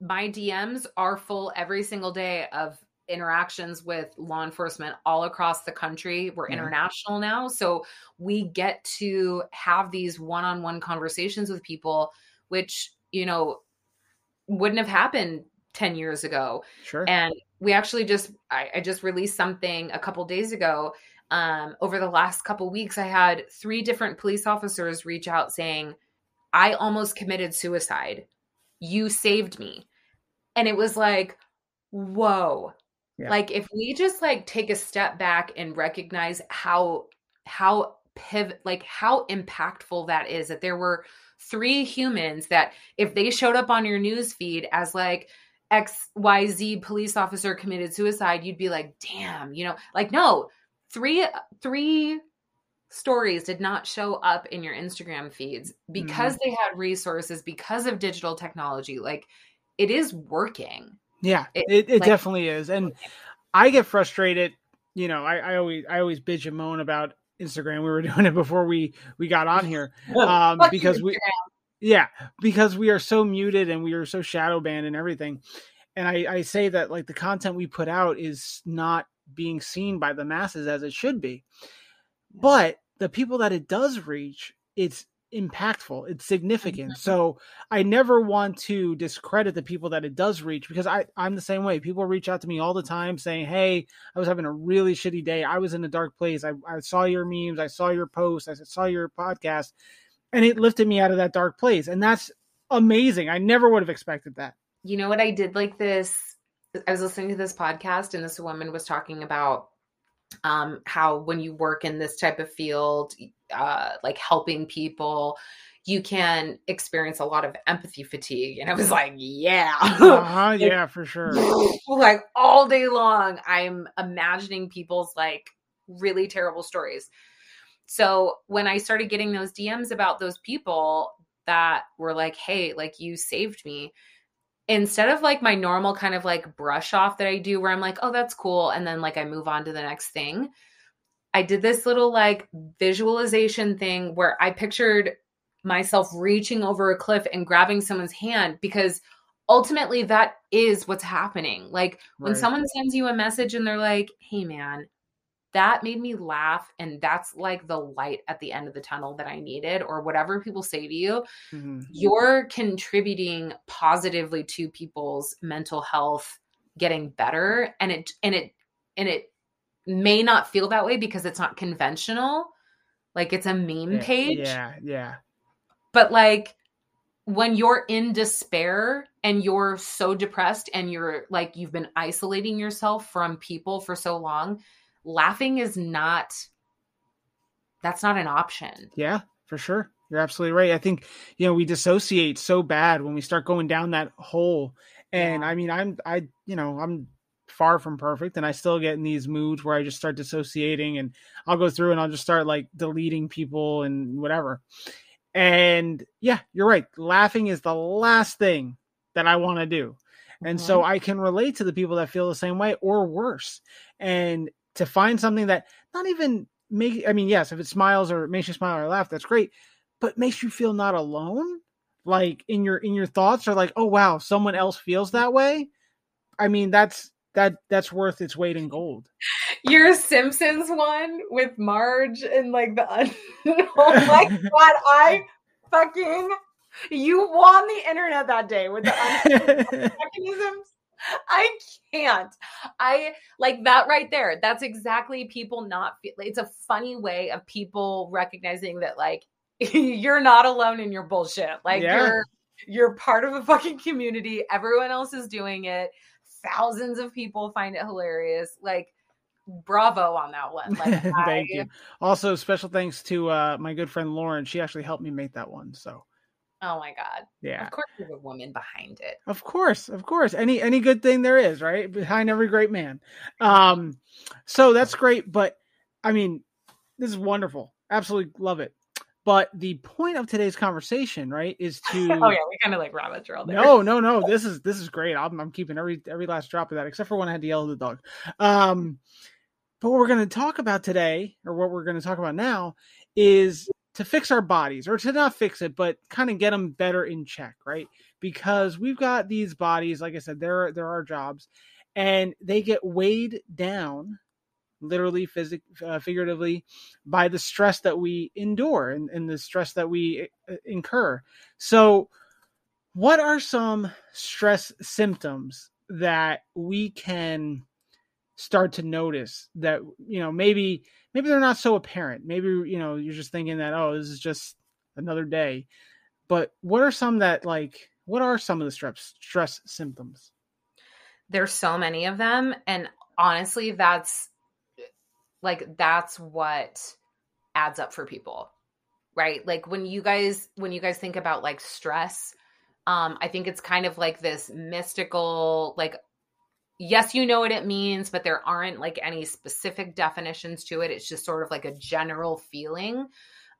my DMs are full every single day of interactions with law enforcement all across the country. We're Yeah. international now. So we get to have these one on one conversations with people, which, you know, wouldn't have happened 10 years ago. Sure. And we actually just, I, I just released something a couple days ago. Um, over the last couple weeks, I had three different police officers reach out saying, I almost committed suicide. You saved me. And it was like, whoa. Yeah. Like if we just like take a step back and recognize how how pivot like how impactful that is that there were three humans that if they showed up on your news feed as like xyz police officer committed suicide you'd be like damn you know like no three three stories did not show up in your instagram feeds because they had resources because of digital technology like it is working Yeah, It- it, it like- definitely is. And I get frustrated, you know, I, I always I always bitch and moan about Instagram. We were doing it before we we got on here. Um because we yeah, because we are so muted and we are so shadow banned and everything. And I, I say that like the content we put out is not being seen by the masses as it should be. But the people that it does reach, it's impactful it's significant. So i never want to discredit the people that it does reach because i i'm the same way. People reach out to me all the time saying hey i was having a really shitty day. I was in a dark place. I, I saw your memes. I saw your posts. I saw your podcast. And it lifted me out of that dark place. And that's amazing. I never would have expected that. You know what I did like this? I was listening to this podcast and this woman was talking about um, how when you work in this type of field, uh, like helping people, you can experience a lot of empathy fatigue. And I was like, yeah. uh-huh, yeah for sure like all day long, I'm imagining people's like really terrible stories. So when I started getting those DMs about those people that were like, hey, like you saved me, instead of like my normal kind of like brush off that I do where I'm like, oh, that's cool. And then like I move on to the next thing. I did this little like visualization thing where I pictured myself reaching over a cliff and grabbing someone's hand because ultimately that is what's happening. Like when someone sends you a message and they're like, hey man, that made me laugh and that's like the light at the end of the tunnel that I needed or whatever people say to you Mhm. you're contributing positively to people's mental health getting better and it and it and it may not feel that way because it's not conventional like it's a meme yeah, page yeah yeah but like when you're in despair and you're so depressed and you're like you've been isolating yourself from people for so long laughing is not that's not an option Yeah, for sure. You're absolutely right. I think, you know, we dissociate so bad when we start going down that hole. And Yeah. I mean, I'm, I, you know, I'm far from perfect and I still get in these moods where I just start dissociating and I'll go through and I'll just start like deleting people and whatever. And yeah, you're right. Laughing is the last thing that I want to do. And Mm-hmm. so I can relate to the people that feel the same way or worse. And to find something that not even make I mean, yes, if it smiles or makes you smile or laugh, that's great, but makes you feel not alone, like in your in your thoughts or like, oh wow, someone else feels that way. I mean, that's that that's worth its weight in gold. your Simpsons one with Marge and like the un- oh my god, I fucking you won the internet that day with the un- mechanisms. I can't. I like that right there. That's exactly people not feel. It's a funny way of people recognizing that like you're not alone in your bullshit. Like Yeah. you're you're part of a fucking community. Everyone else is doing it. Thousands of people find it hilarious. Like bravo on that one. Like Thank I, you. Also, special thanks to uh, my good friend Lauren. She actually helped me make that one. So Oh my god. yeah, Of course there's a woman behind it. Of course, of course. Any any good thing there is, right? Behind every great man. Um so that's great, but I mean, this is wonderful. Absolutely love it. But the point of today's conversation, right, is to Oh yeah, we kind of like rabbit trail there. No, no, no. This is this is great. I'm I'm keeping every every last drop of that, except for when I had to yell at the dog. Um but what we're gonna talk about today, or what we're gonna talk about now, is to fix our bodies, or to not fix it, but kind of get them better in check, right? Because we've got these bodies, like I said, there there are jobs, and they get weighed down, literally, physic, uh, figuratively, by the stress that we endure and, and the stress that we uh, incur. So, what are some stress symptoms that we can start to notice that you know maybe maybe they're not so apparent maybe you know you're just thinking that oh this is just another day but what are some that like what are some of the stress stress symptoms There's so many of them and honestly that's like that's what adds up for people. Right? Like when you guys when you guys think about like stress, um I think it's kind of like this mystical like yes, you know what it means, but there aren't like any specific definitions to it. It's just sort of like a general feeling.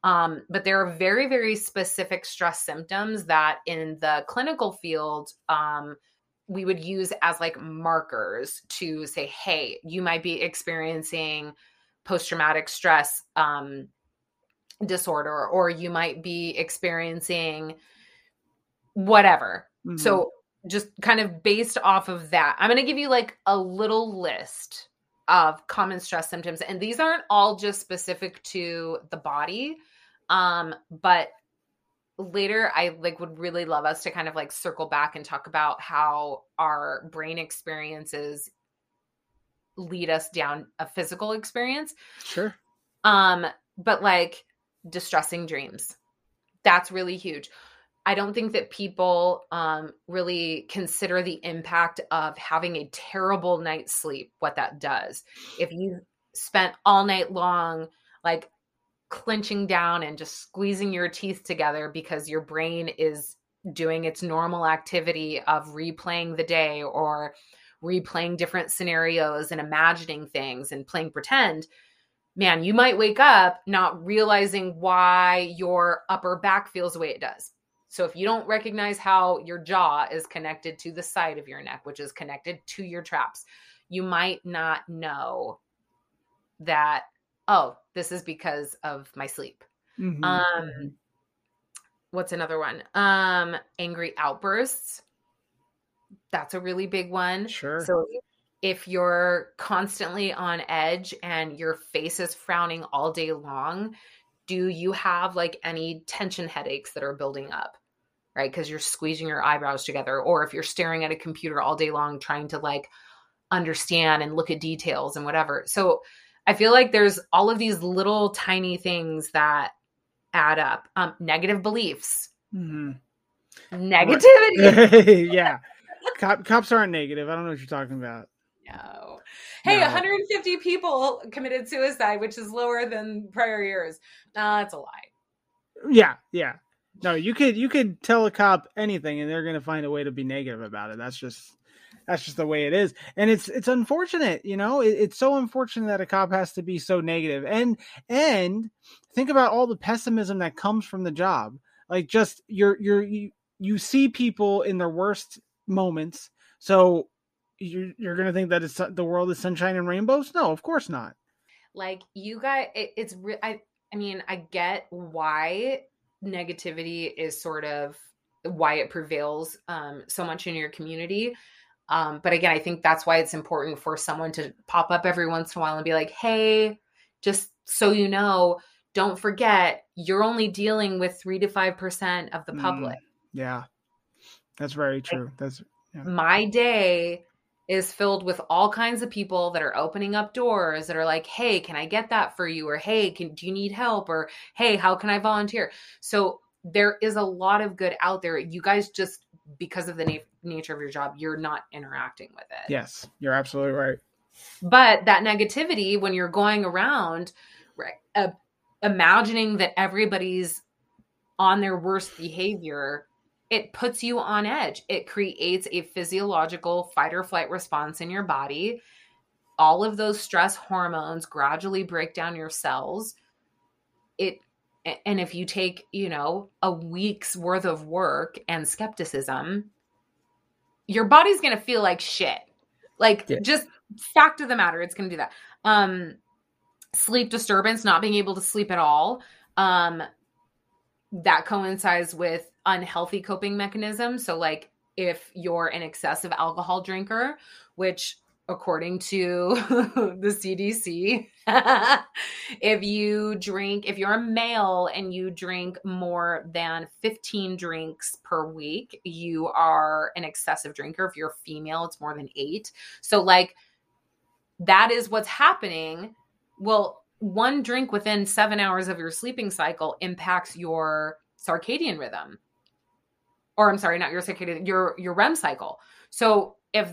Um, but there are very, very specific stress symptoms that in the clinical field, um, we would use as like markers to say, hey, you might be experiencing post traumatic stress um, disorder, or you might be experiencing whatever. Mhm. So, just kind of based off of that, I'm going to give you like a little list of common stress symptoms. And these aren't all just specific to the body, um, but later I like would really love us to kind of like circle back and talk about how our brain experiences lead us down a physical experience. Sure. Um, but like distressing dreams. That's really huge. I don't think that people um, really consider the impact of having a terrible night's sleep, what that does. If you spent all night long, like clenching down and just squeezing your teeth together because your brain is doing its normal activity of replaying the day or replaying different scenarios and imagining things and playing pretend, man, you might wake up not realizing why your upper back feels the way it does. So if you don't recognize how your jaw is connected to the side of your neck, which is connected to your traps, you might not know that oh, this is because of my sleep. Mhm. Um what's another one? Um angry outbursts. That's a really big one. Sure. So if you're constantly on edge and your face is frowning all day long, do you have like any tension headaches that are building up? Right? Because you're squeezing your eyebrows together. Or if you're staring at a computer all day long trying to like understand and look at details and whatever. So I feel like there's all of these little tiny things that add up. Um, negative beliefs, Mhm. negativity. yeah. Cop, cops aren't negative. I don't know what you're talking about. No. Hey, No. 150 people committed suicide, which is lower than prior years. Uh, that's a lie. Yeah, yeah. No, you could you could tell a cop anything and they're gonna find a way to be negative about it. That's just that's just the way it is. And it's it's unfortunate, you know, it, it's so unfortunate that a cop has to be so negative. And and think about all the pessimism that comes from the job. Like just you're you're you, you see people in their worst moments. So you're you're gonna think that it's the world is sunshine and rainbows? No, of course not. Like you guys, it, it's re- I. I mean, I get why negativity is sort of why it prevails um, so much in your community. Um, but again, I think that's why it's important for someone to pop up every once in a while and be like, "Hey, just so you know, don't forget you're only dealing with three to five percent of the Mm. public." Yeah. That's very true. That's my day is filled with all kinds of people that are opening up doors that are like hey can i get that for you? or hey can do you need help? or hey how can i volunteer? So there is a lot of good out there. You guys just because of the na- nature of your job you're not interacting with it. Yes, you're absolutely right. but that negativity when you're going around right, uh, imagining that everybody's on their worst behavior it puts you on edge. It creates a physiological fight or flight response in your body. All of those stress hormones gradually break down your cells. It and if you take you know a week's worth of work and skepticism your body's going to feel like shit. Like Yeah. just fact of the matter it's going to do that. Um sleep disturbance not being able to sleep at all um that coincides with unhealthy coping mechanisms so like if you're an excessive alcohol drinker which according to the CDC if you drink if you're a male and you drink more than 15 drinks per week you are an excessive drinker. If you're female it's more than 8 so like that is what's happening. Well one drink within 7 hours of your sleeping cycle impacts your circadian rhythm or I'm sorry not your circadian your your REM cycle so if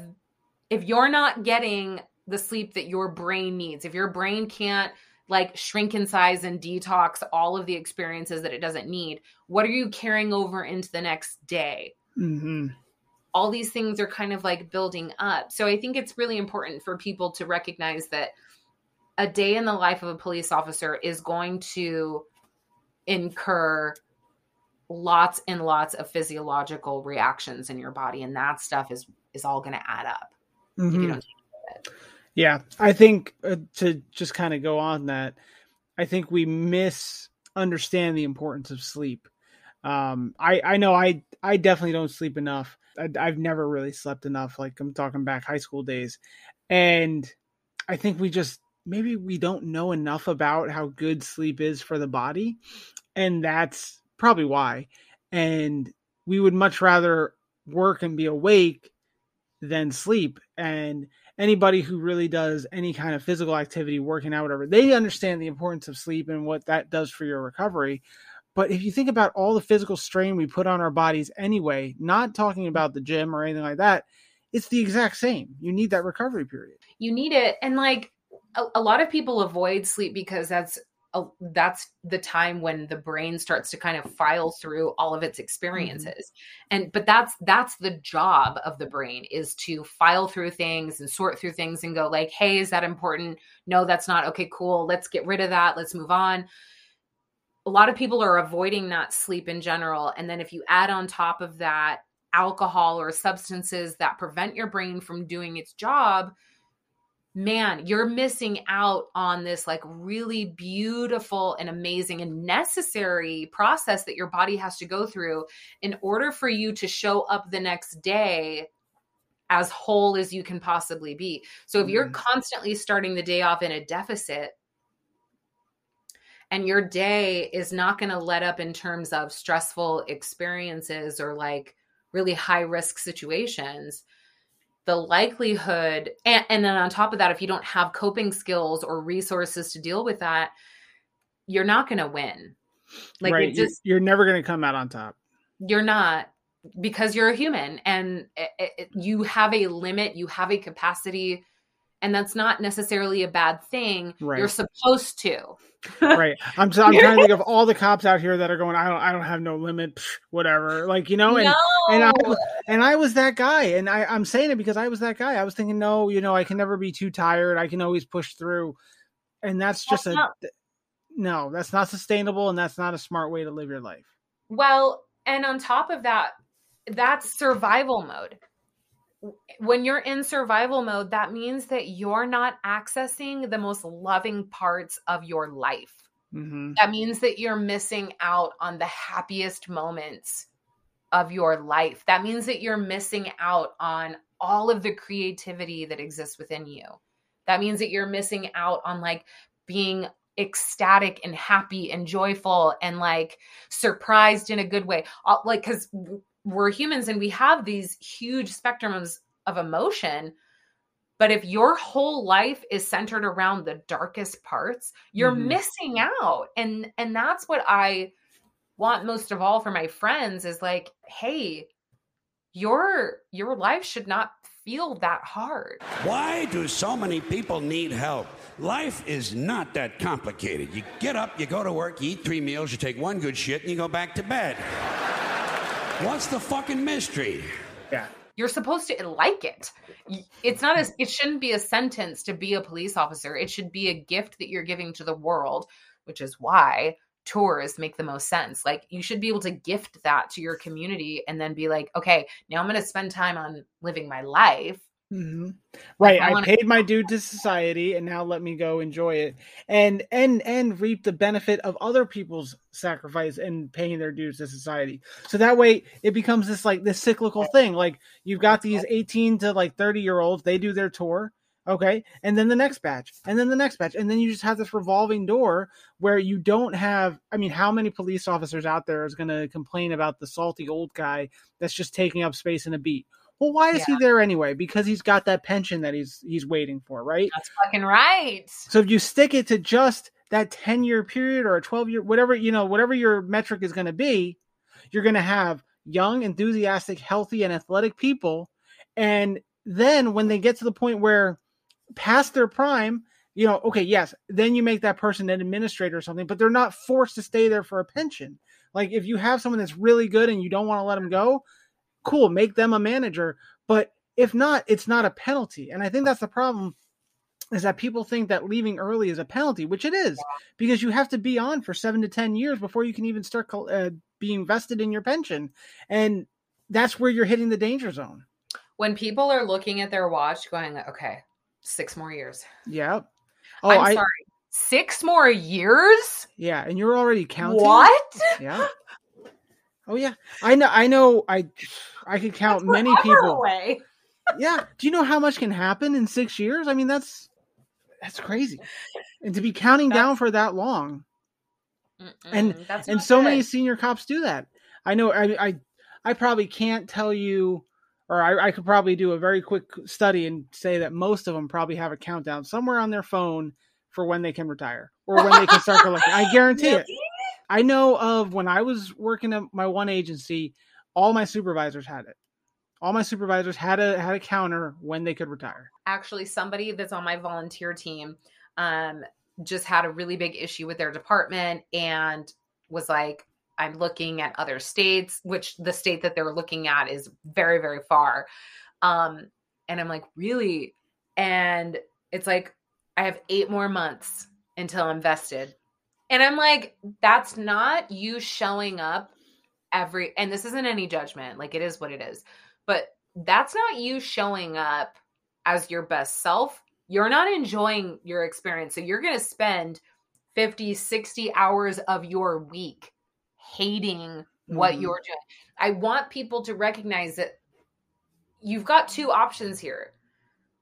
if you're not getting the sleep that your brain needs, if your brain can't like shrink in size and detox all of the experiences that it doesn't need, what are you carrying over into the next day? hmm All these things are kind of like building up. So I think it's really important for people to recognize that a day in the life of a police officer is going to incur lots and lots of physiological reactions in your body and that stuff is is all going to add up if you Mhm. don't Yeah, I think uh, to just kind of go on that, I think we misunderstand the importance of sleep. Um, I I know I I definitely don't sleep enough. I, I've never really slept enough. Like I'm talking back high school days, and I think we just maybe we don't know enough about how good sleep is for the body, and that's probably why. and we would much rather work and be awake than sleep. And anybody who really does any kind of physical activity, working out, whatever, they understand the importance of sleep and what that does for your recovery. But if you think about all the physical strain we put on our bodies anyway, not talking about the gym or anything like that, it's the exact same. You need that recovery period. You need it. And like a, lot of people avoid sleep because that's a, that's the time when the brain starts to kind of file through all of its experiences. Mm-hmm. and but that's that's the job of the brain is to file through things and sort through things and go like hey is that important? No that's not. Okay cool. Let's get rid of that. Let's move on. A lot of people are avoiding that sleep in general. And then if you add on top of that alcohol or substances that prevent your brain from doing its job man, you're missing out on this like really beautiful and amazing and necessary process that your body has to go through in order for you to show up the next day as whole as you can possibly be. So if you're mm-hmm. constantly starting the day off in a deficit, and your day is not going to let up in terms of stressful experiences or like really high risk situations, the likelihood and, and then on top of that if you don't have coping skills or resources to deal with that you're not going to win like right. just you're, you're never going to come out on top you're not because you're a human and it, it, you have a limit you have a capacity and that's not necessarily a bad thing. Right. You're supposed to. right. I'm, I'm trying to think of all the cops out here that are going. I don't. I don't have no limit. Psh, whatever. Like you know. And no. and I and I was that guy. And I I'm saying it because I was that guy. I was thinking, no, you know, I can never be too tired. I can always push through. And that's just that's a not, no. That's not sustainable, and that's not a smart way to live your life. Well, and on top of that, that's survival mode when you're in survival mode, that means that you're not accessing the most loving parts of your life. Mm-hmm. That means that you're missing out on the happiest moments of your life. That means that you're missing out on all of the creativity that exists within you. That means that you're missing out on like being ecstatic and happy and joyful and like surprised in a good way. Like, because we're humans and we have these huge spectrums of emotion but if your whole life is centered around the darkest parts you're mm-hmm. missing out. And and that's what i want most of all for my friends is like hey your your life should not feel that hard. Why do so many people need help? Life is not that complicated. You get up you go to work you eat three meals you take one good shit and you go back to bed What's the fucking mystery? Yeah. You're supposed to like it. It's not as it shouldn't be a sentence to be a police officer. It should be a gift that you're giving to the world, which is why tours make the most sense. Like you should be able to gift that to your community and then be like, okay, now I'm going to spend time on living my life Mm-hmm. Right. I, I paid my due to society and now let me go enjoy it and and and reap the benefit of other people's sacrifice and paying their dues to society. So that way it becomes this like this cyclical thing. Like you've got these 18 to like 30 year olds, they do their tour. Okay. And then the next batch, and then the next batch. And then you just have this revolving door where you don't have. I mean, how many police officers out there is going to complain about the salty old guy that's just taking up space in a beat? Well, why is yeah. he there anyway? Because he's got that pension that he's he's waiting for, right? That's fucking right. So if you stick it to just that 10 year period or a 12 year whatever, you know, whatever your metric is going to be, you're going to have young, enthusiastic, healthy and athletic people and then when they get to the point where past their prime, you know, okay, yes, then you make that person an administrator or something, but they're not forced to stay there for a pension. Like if you have someone that's really good and you don't want to let them go, cool, make them a manager. But if not, it's not a penalty. And I think that's the problem is that people think that leaving early is a penalty, which it is, because you have to be on for seven to 10 years before you can even start uh, being vested in your pension. And that's where you're hitting the danger zone. When people are looking at their watch going, okay, six more years. Yeah. Oh, I'm I, sorry. Six more years? Yeah. And you're already counting. What? Yeah. Oh yeah, I know. I know. I I could count many people. Away. yeah. Do you know how much can happen in six years? I mean, that's that's crazy, and to be counting that's, down for that long, and and so good. many senior cops do that. I know I I, I probably can't tell you or I, I could probably do a very quick study and say that most of them probably have a countdown somewhere on their phone for when they can retire or when they can start collecting. I guarantee it. I know of when I was working at my one agency, all my supervisors had it. All my supervisors had a had a counter when they could retire. Actually, somebody that's on my volunteer team um, just had a really big issue with their department and was like, I'm looking at other states, which the state that they're looking at is very, very far. Um, and I'm like, really? And it's like, I have eight more months until I'm vested. And I'm like, that's not you showing up every, and this isn't any judgment, like it is what it is, but that's not you showing up as your best self. You're not enjoying your experience. So you're going to spend 50, 60 hours of your week hating what Mhm. you're doing. I want people to recognize that you've got two options here.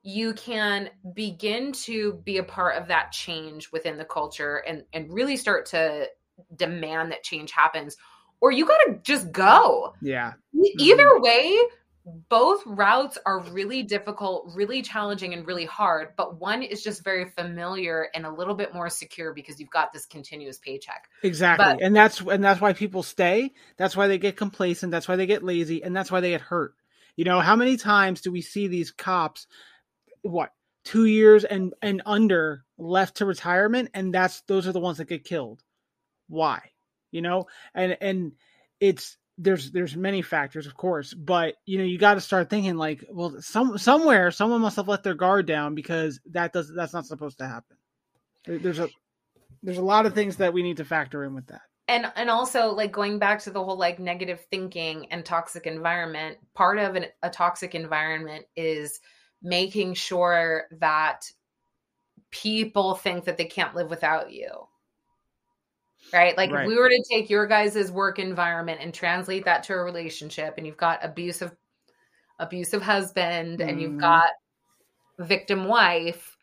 You can begin to be a part of that change within the culture and and really start to demand that change happens or you got to just go. Yeah. E- mm-hmm. Either way, both routes are really difficult, really challenging, and really hard. But one is just very familiar and a little bit more secure because you've got this continuous paycheck. Exactly. But- and that's and that's why people stay. That's why they get complacent. That's why they get lazy and that's why they get hurt. You know, how many times do we see these cops what, 2 years and and under left to retirement and that's those are the ones that get killed. Why? You know? And and it's there's there's many factors of course, but you know, you got to start thinking like, well, some somewhere someone must have let their guard down because that does that's not supposed to happen. There- There's a there's a lot of things that we need to factor in with that. and and also like going back to the whole like negative thinking and toxic environment part of an, a toxic environment is making sure that people think that they can't live without you right like Right. if we were to take your guys' work environment and translate that to a relationship and you've got abusive abusive husband and you've Mhm. got victim wife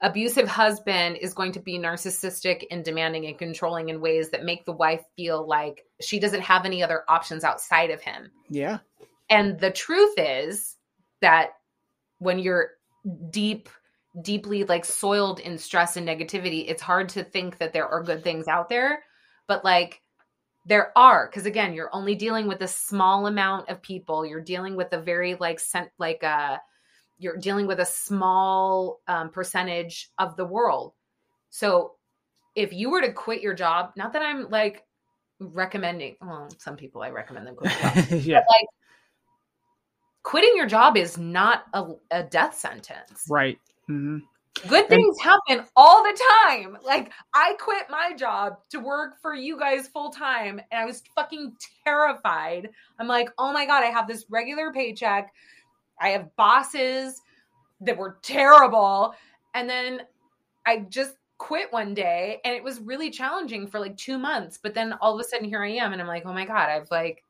abusive husband is going to be narcissistic and demanding and controlling in ways that make the wife feel like she doesn't have any other options outside of him. Yeah. And the truth is that when you're deep, deeply like soiled in stress and negativity, it's hard to think that there are good things out there. But like, there are because again you're only dealing with a small amount of people you're dealing with a very like sent like uh you're dealing with a small um, percentage of the world so if you were to quit your job not that i'm like recommending well some people i recommend them quit yeah. like quitting your job is not a, a death sentence Right. hmm good things happen all the time. Like I quit my job to work for you guys full time and I was fucking terrified. I'm like, "Oh my god, I have this regular paycheck. I have bosses that were terrible." And then I just quit one day and it was really challenging for like 2 months, but then all of a sudden here I am and I'm like, "Oh my god, I've like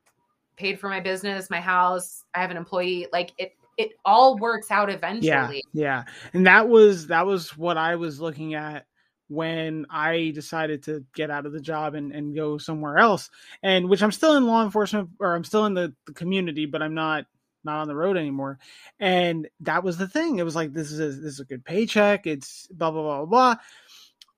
paid for my business, my house, I have an employee. Like it it all works out eventually." Yeah. Yeah. And that was that was what I was looking at when I decided to get out of the job and, and go somewhere else. And which I'm still in law enforcement or I'm still in the, the community, but I'm not not on the road anymore. And that was the thing. It was like this is a, this is a good paycheck. It's blah blah blah blah. blah.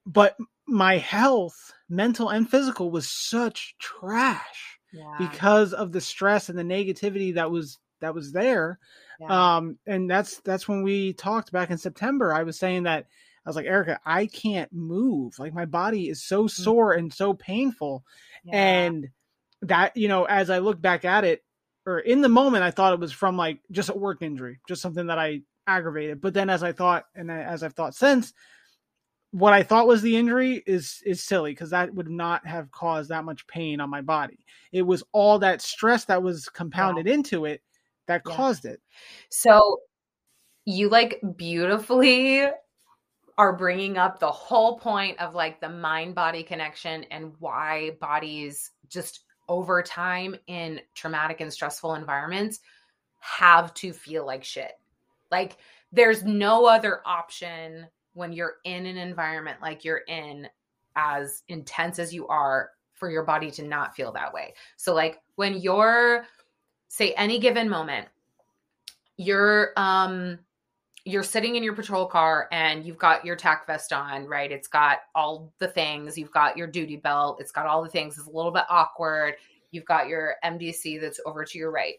But my health, mental and physical, was such trash Yeah. because of the stress and the negativity that was that was there Yeah. um and that's that's when we talked back in september i was saying that i was like erica i can't move like my body is so sore and so painful. Yeah. and that you know as i look back at it or in the moment i thought it was from like just a work injury just something that i aggravated but then as i thought and as i've thought since what i thought was the injury is is silly because that would not have caused that much pain on my body it was all that stress that was compounded into it that Yeah. caused it So you like beautifully are bringing up the whole point of like the mind body connection and why bodies just over time in traumatic and stressful environments have to feel like shit. Like there's no other option when you're in an environment like you're in as intense as you are for your body to not feel that way. So like when you're say any given moment you're um you're sitting in your patrol car and you've got your tac vest on, right? It's got all the things. You've got your duty belt. It's got all the things. It's a little bit awkward. You've got your MDC that's over to your right.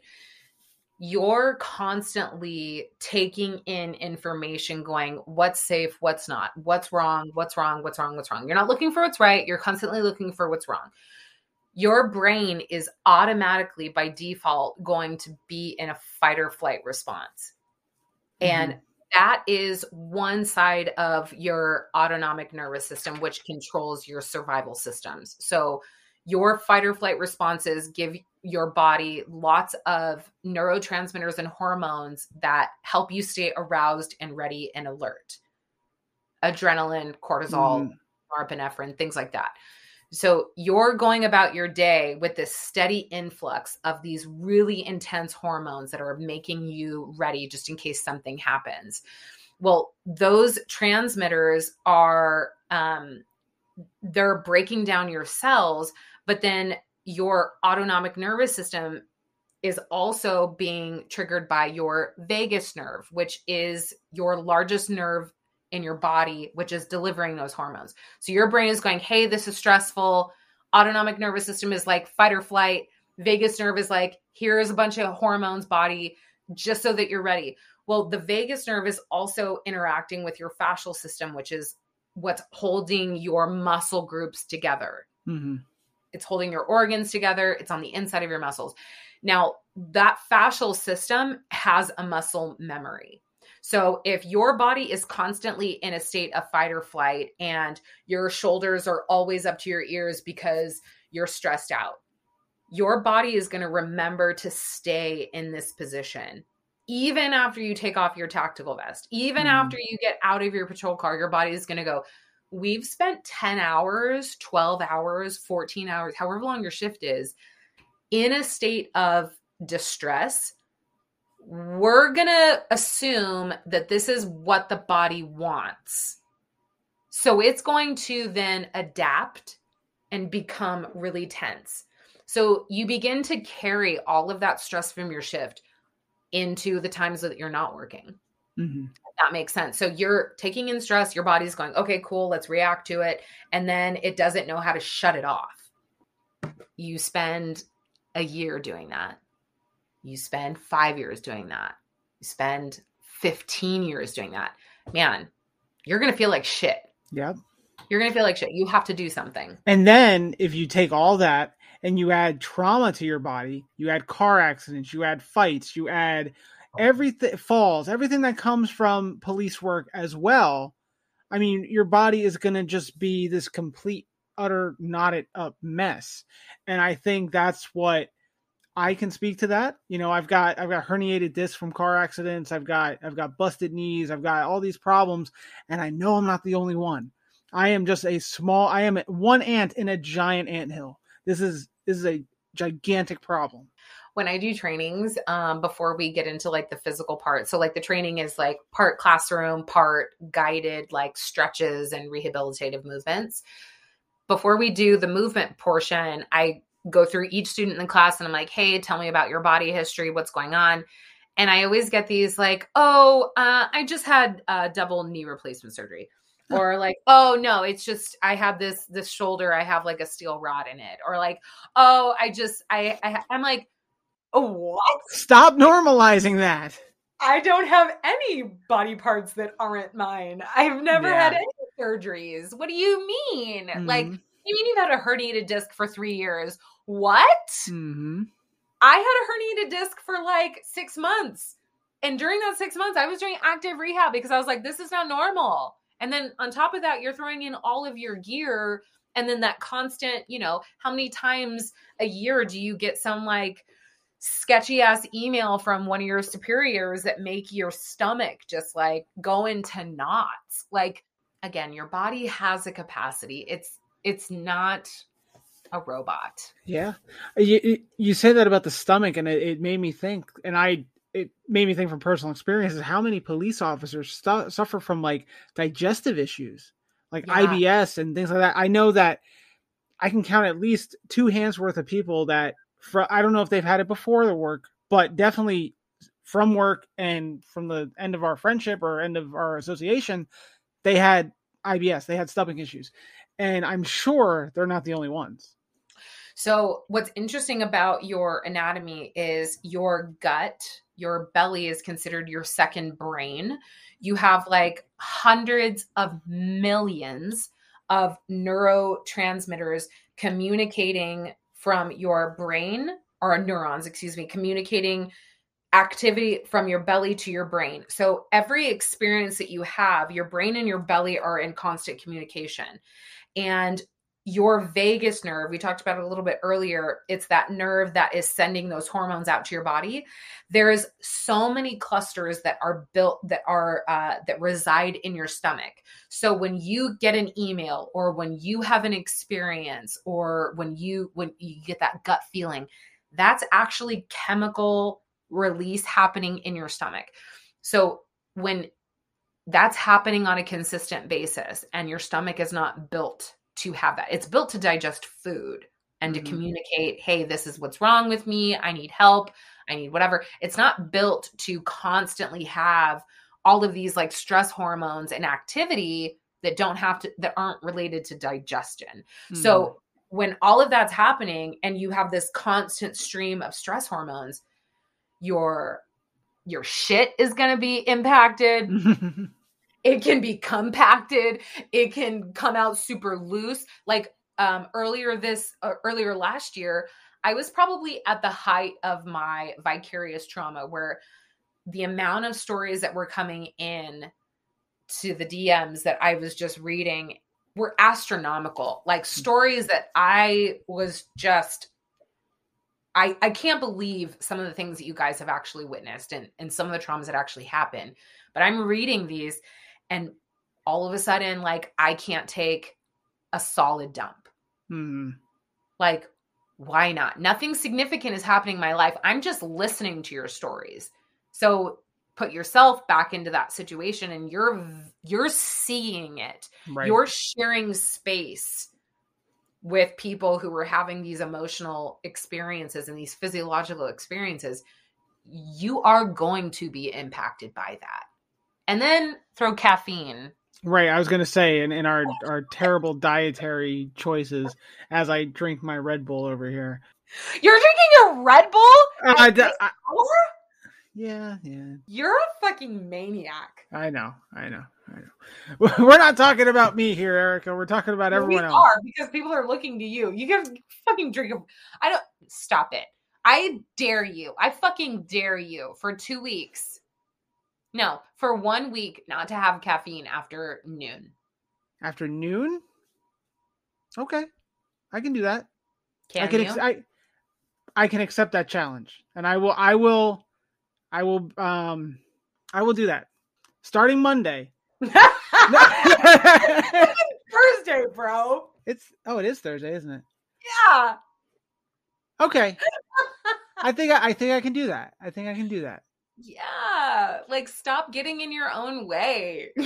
You're constantly taking in information, going, what's safe, what's not, what's wrong, what's wrong, what's wrong, what's wrong. You're not looking for what's right. You're constantly looking for what's wrong. Your brain is automatically, by default, going to be in a fight or flight response. And mm-hmm that is one side of your autonomic nervous system, which controls your survival systems. So, your fight or flight responses give your body lots of neurotransmitters and hormones that help you stay aroused and ready and alert. Adrenaline, cortisol, mm. norepinephrine, things like that. So you're going about your day with this steady influx of these really intense hormones that are making you ready just in case something happens. Well, those transmitters are um, they're breaking down your cells, but then your autonomic nervous system is also being triggered by your vagus nerve, which is your largest nerve in your body, which is delivering those hormones. So your brain is going, hey, this is stressful. Autonomic nervous system is like fight or flight. Vagus nerve is like, here's a bunch of hormones, body, just so that you're ready. Well, the vagus nerve is also interacting with your fascial system, which is what's holding your muscle groups together. Mm-hmm. It's holding your organs together. It's on the inside of your muscles. Now, that fascial system has a muscle memory. So if your body is constantly in a state of fight or flight and your shoulders are always up to your ears because you're stressed out, your body is going to remember to stay in this position. Even after you take off your tactical vest, even mm. after you get out of your patrol car, your body is going to go, We've spent 10 hours, 12 hours, 14 hours, however long your shift is, in a state of distress we're going to assume that this is what the body wants. So it's going to then adapt and become really tense. So you begin to carry all of that stress from your shift into the times that you're not working. Mm-hmm. That makes sense. So you're taking in stress, your body's going, okay, cool, let's react to it. And then it doesn't know how to shut it off. You spend a year doing that. You spend five years doing that. You spend 15 years doing that. Man, you're going to feel like shit. Yep. You're going to feel like shit. You have to do something. And then if you take all that and you add trauma to your body, you add car accidents, you add fights, you add everything falls, everything that comes from police work as well. I mean, your body is going to just be this complete, utter, knotted up mess. And I think that's what I can speak to that. You know, I've got I've got herniated discs from car accidents. I've got I've got busted knees. I've got all these problems, and I know I'm not the only one. I am just a small. I am one ant in a giant ant hill. This is this is a gigantic problem. When I do trainings, um, before we get into like the physical part, so like the training is like part classroom, part guided like stretches and rehabilitative movements. Before we do the movement portion, I go through each student in the class and I'm like, hey, tell me about your body history, what's going on. And I always get these like, oh, uh, I just had a double knee replacement surgery. or like, oh no, it's just I have this this shoulder, I have like a steel rod in it. Or like, oh, I just I, I I'm like, what? Stop normalizing that. I don't have any body parts that aren't mine. I've never yeah. had any surgeries. What do you mean? Mm-hmm. Like, you mean you've had a herniated disc for three years? what? Mm-hmm. I had a herniated disc for like six months. And during that six months, I was doing active rehab because I was like, this is not normal. And then on top of that, you're throwing in all of your gear. And then that constant, you know, how many times a year do you get some like sketchy ass email from one of your superiors that make your stomach just like go into knots? Like, again, your body has a capacity. It's, it's not a robot. Yeah, you you say that about the stomach, and it, it made me think, and I it made me think from personal experiences how many police officers stu- suffer from like digestive issues, like yeah. IBS and things like that. I know that I can count at least two hands worth of people that fr- I don't know if they've had it before the work, but definitely from work and from the end of our friendship or end of our association, they had IBS, they had stomach issues. And I'm sure they're not the only ones. So, what's interesting about your anatomy is your gut, your belly is considered your second brain. You have like hundreds of millions of neurotransmitters communicating from your brain or neurons, excuse me, communicating activity from your belly to your brain. So every experience that you have, your brain and your belly are in constant communication. And your vagus nerve, we talked about it a little bit earlier, it's that nerve that is sending those hormones out to your body. There's so many clusters that are built that are uh, that reside in your stomach. So when you get an email or when you have an experience or when you when you get that gut feeling, that's actually chemical release happening in your stomach. So when that's happening on a consistent basis and your stomach is not built to have that. It's built to digest food and to mm-hmm. communicate, hey, this is what's wrong with me. I need help. I need whatever. It's not built to constantly have all of these like stress hormones and activity that don't have to, that aren't related to digestion. Mm-hmm. So when all of that's happening and you have this constant stream of stress hormones, your your shit is going to be impacted. it can be compacted it can come out super loose like um earlier this uh, earlier last year i was probably at the height of my vicarious trauma where the amount of stories that were coming in to the dms that i was just reading were astronomical like mm. stories that i was just I, I can't believe some of the things that you guys have actually witnessed and, and some of the traumas that actually happen. But I'm reading these and all of a sudden like i can't take a solid dump. Hmm. like why not? Nothing significant is happening in my life. I'm just listening to your stories. So put yourself back into that situation and you're you're seeing it. Right. you're sharing space with people who are having these emotional experiences and these physiological experiences. You are going to be impacted by that and then throw caffeine. Right, I was gonna say, in, in our our terrible dietary choices, as I drink my Red Bull over here. You're drinking a Red Bull? Uh, d- I, yeah, yeah. You're a fucking maniac. I know, I know, I know. We're not talking about me here, Erica. We're talking about everyone we else. are because people are looking to you. You can fucking drink a. I don't stop it. I dare you. I fucking dare you for two weeks no, for one week, not to have caffeine after noon. After noon? Okay, I can do that. Can I can? Ex- I, I can accept that challenge, and I will. I will. I will. Um, I will do that starting Monday. Thursday, bro. It's oh, it is Thursday, isn't it? Yeah. Okay. I think I, I think I can do that. I think I can do that yeah like stop getting in your own way.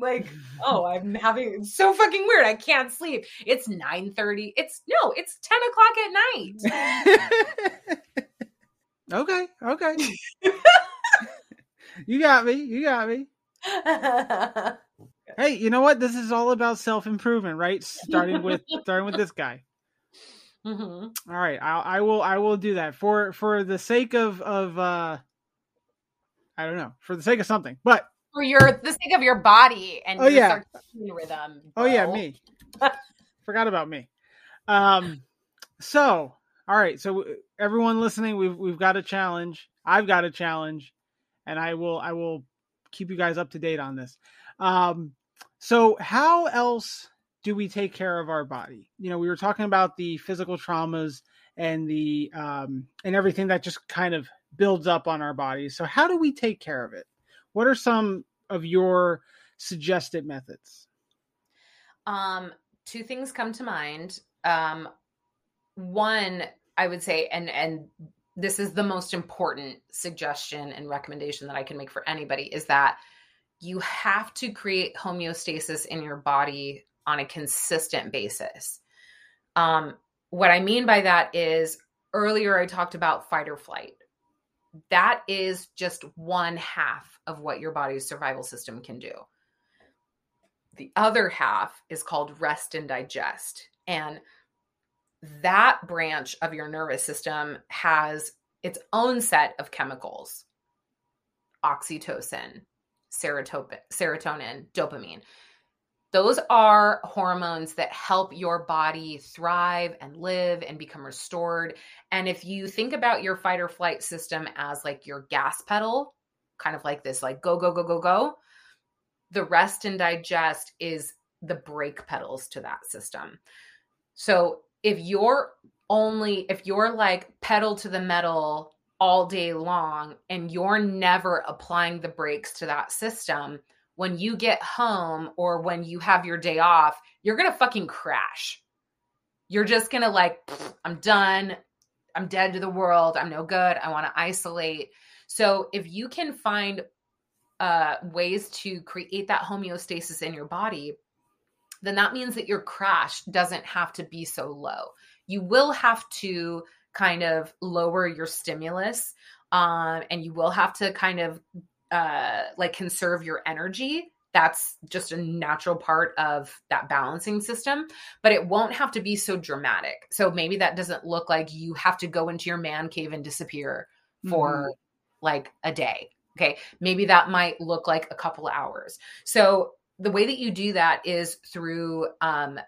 Like oh i'm having it's so fucking weird i can't sleep. It's 9 30 it's no it's 10 o'clock at night. Okay okay. You got me you got me. Hey you know what? This is all about self-improvement right? Starting with starting with this guy. Mm-hmm. all right I, I will i will do that. For for the sake of of uh I don't know, for the sake of something. But for your the sake of your body and oh yeah rhythm. Bro. Oh yeah, me. Forgot about me. Um, so all right, so everyone listening, we've we've got a challenge. I've got a challenge, and I will I will keep you guys up to date on this. Um, so how else do we take care of our body? You know, we were talking about the physical traumas and the um and everything that just kind of builds up on our bodies. So, how do we take care of it? What are some of your suggested methods? Um, two things come to mind. Um, one, I would say, and and this is the most important suggestion and recommendation that I can make for anybody is that you have to create homeostasis in your body on a consistent basis. Um, what I mean by that is earlier I talked about fight or flight. That is just one half of what your body's survival system can do. The other half is called rest and digest. And that branch of your nervous system has its own set of chemicals oxytocin, serotonin, dopamine. Those are hormones that help your body thrive and live and become restored. And if you think about your fight or flight system as like your gas pedal, kind of like this, like go, go, go, go, go, the rest and digest is the brake pedals to that system. So if you're only, if you're like pedal to the metal all day long and you're never applying the brakes to that system, when you get home or when you have your day off, you're going to fucking crash. You're just going to like, I'm done. I'm dead to the world. I'm no good. I want to isolate. So if you can find uh, ways to create that homeostasis in your body, then that means that your crash doesn't have to be so low. You will have to kind of lower your stimulus um, and you will have to kind of uh, like conserve your energy that's just a natural part of that balancing system but it won't have to be so dramatic. So maybe that doesn't look like you have to go into your man cave and disappear for mm-hmm. like a day okay? Maybe that might look like a couple hours. So the way that you do that is through um,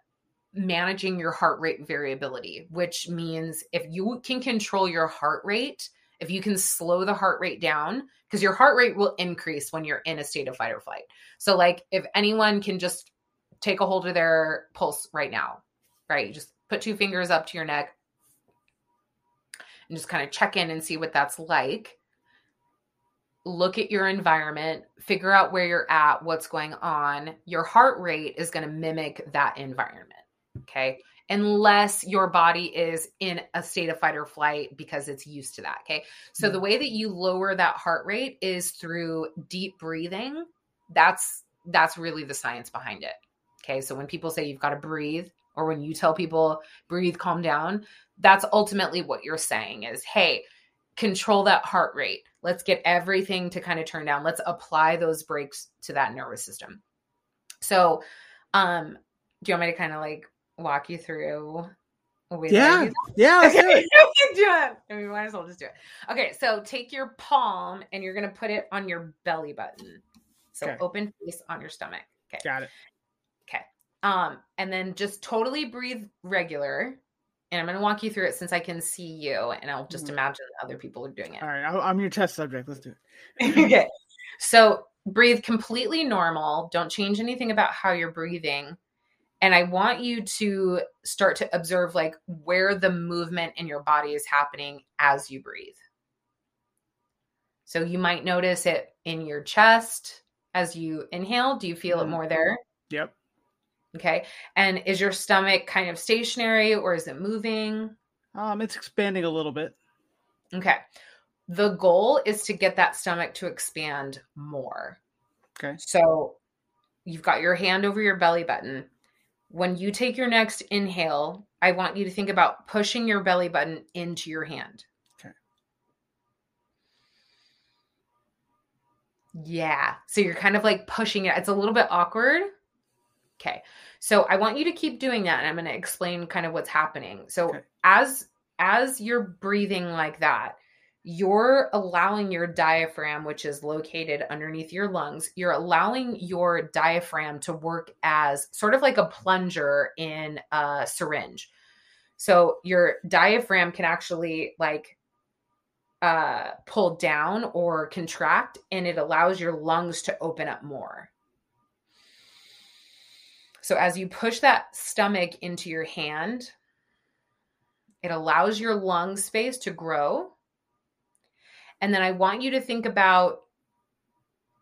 managing your heart rate variability, which means if you can control your heart rate, if you can slow the heart rate down, because your heart rate will increase when you're in a state of fight or flight. So, like, if anyone can just take a hold of their pulse right now, right? You just put two fingers up to your neck and just kind of check in and see what that's like. Look at your environment, figure out where you're at, what's going on. Your heart rate is going to mimic that environment. Okay. Unless your body is in a state of fight or flight because it's used to that. Okay. So the way that you lower that heart rate is through deep breathing. That's that's really the science behind it. Okay. So when people say you've got to breathe, or when you tell people breathe, calm down, that's ultimately what you're saying is, hey, control that heart rate. Let's get everything to kind of turn down. Let's apply those brakes to that nervous system. So, um, do you want me to kind of like walk you through yeah, yeah, let's okay. do it. do it. I mean, we might as well just do it. Okay, so take your palm and you're gonna put it on your belly button. So okay. open face on your stomach. Okay, got it. Okay, um, and then just totally breathe regular. And I'm gonna walk you through it since I can see you, and I'll just mm-hmm. imagine other people are doing it. All right, I'm your test subject. Let's do it. okay, so breathe completely normal. Don't change anything about how you're breathing and i want you to start to observe like where the movement in your body is happening as you breathe. So you might notice it in your chest as you inhale. Do you feel mm-hmm. it more there? Yep. Okay. And is your stomach kind of stationary or is it moving? Um it's expanding a little bit. Okay. The goal is to get that stomach to expand more. Okay. So you've got your hand over your belly button when you take your next inhale, I want you to think about pushing your belly button into your hand. Okay. Yeah. So you're kind of like pushing it. It's a little bit awkward. Okay. So I want you to keep doing that and I'm going to explain kind of what's happening. So okay. as as you're breathing like that, you're allowing your diaphragm, which is located underneath your lungs, you're allowing your diaphragm to work as sort of like a plunger in a syringe. So your diaphragm can actually like uh, pull down or contract, and it allows your lungs to open up more. So as you push that stomach into your hand, it allows your lung space to grow and then I want you to think about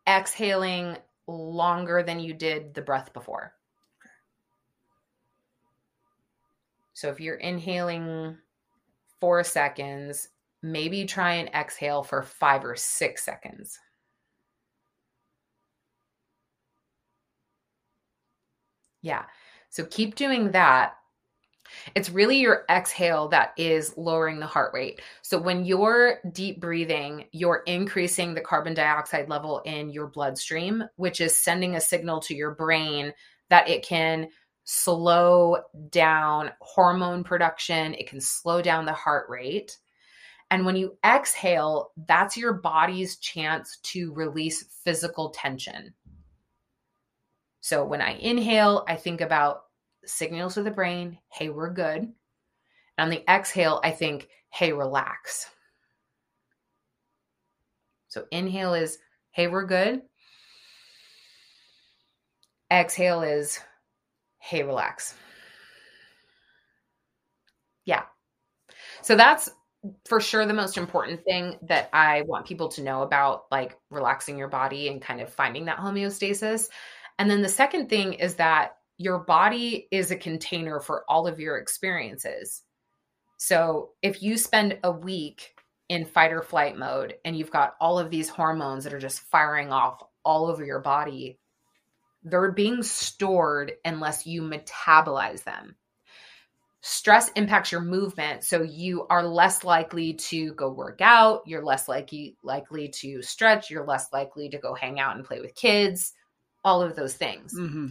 exhaling longer than you did the breath before. So if you're inhaling four seconds, maybe try and exhale for five or six seconds. Yeah. So keep doing that. It's really your exhale that is lowering the heart rate. So when you're deep breathing, you're increasing the carbon dioxide level in your bloodstream, which is sending a signal to your brain that it can slow down hormone production, it can slow down the heart rate. And when you exhale, that's your body's chance to release physical tension. So when I inhale, I think about signals to the brain, hey, we're good. And on the exhale, I think, hey, relax. So inhale is, hey, we're good. Exhale is, hey, relax. Yeah. So that's for sure the most important thing that I want people to know about like relaxing your body and kind of finding that homeostasis. And then the second thing is that your body is a container for all of your experiences. So if you spend a week in fight or flight mode and you've got all of these hormones that are just firing off all over your body, they're being stored unless you metabolize them. Stress impacts your movement, so you are less likely to go work out, you're less likely likely to stretch, you're less likely to go hang out and play with kids, all of those things. Mm-hmm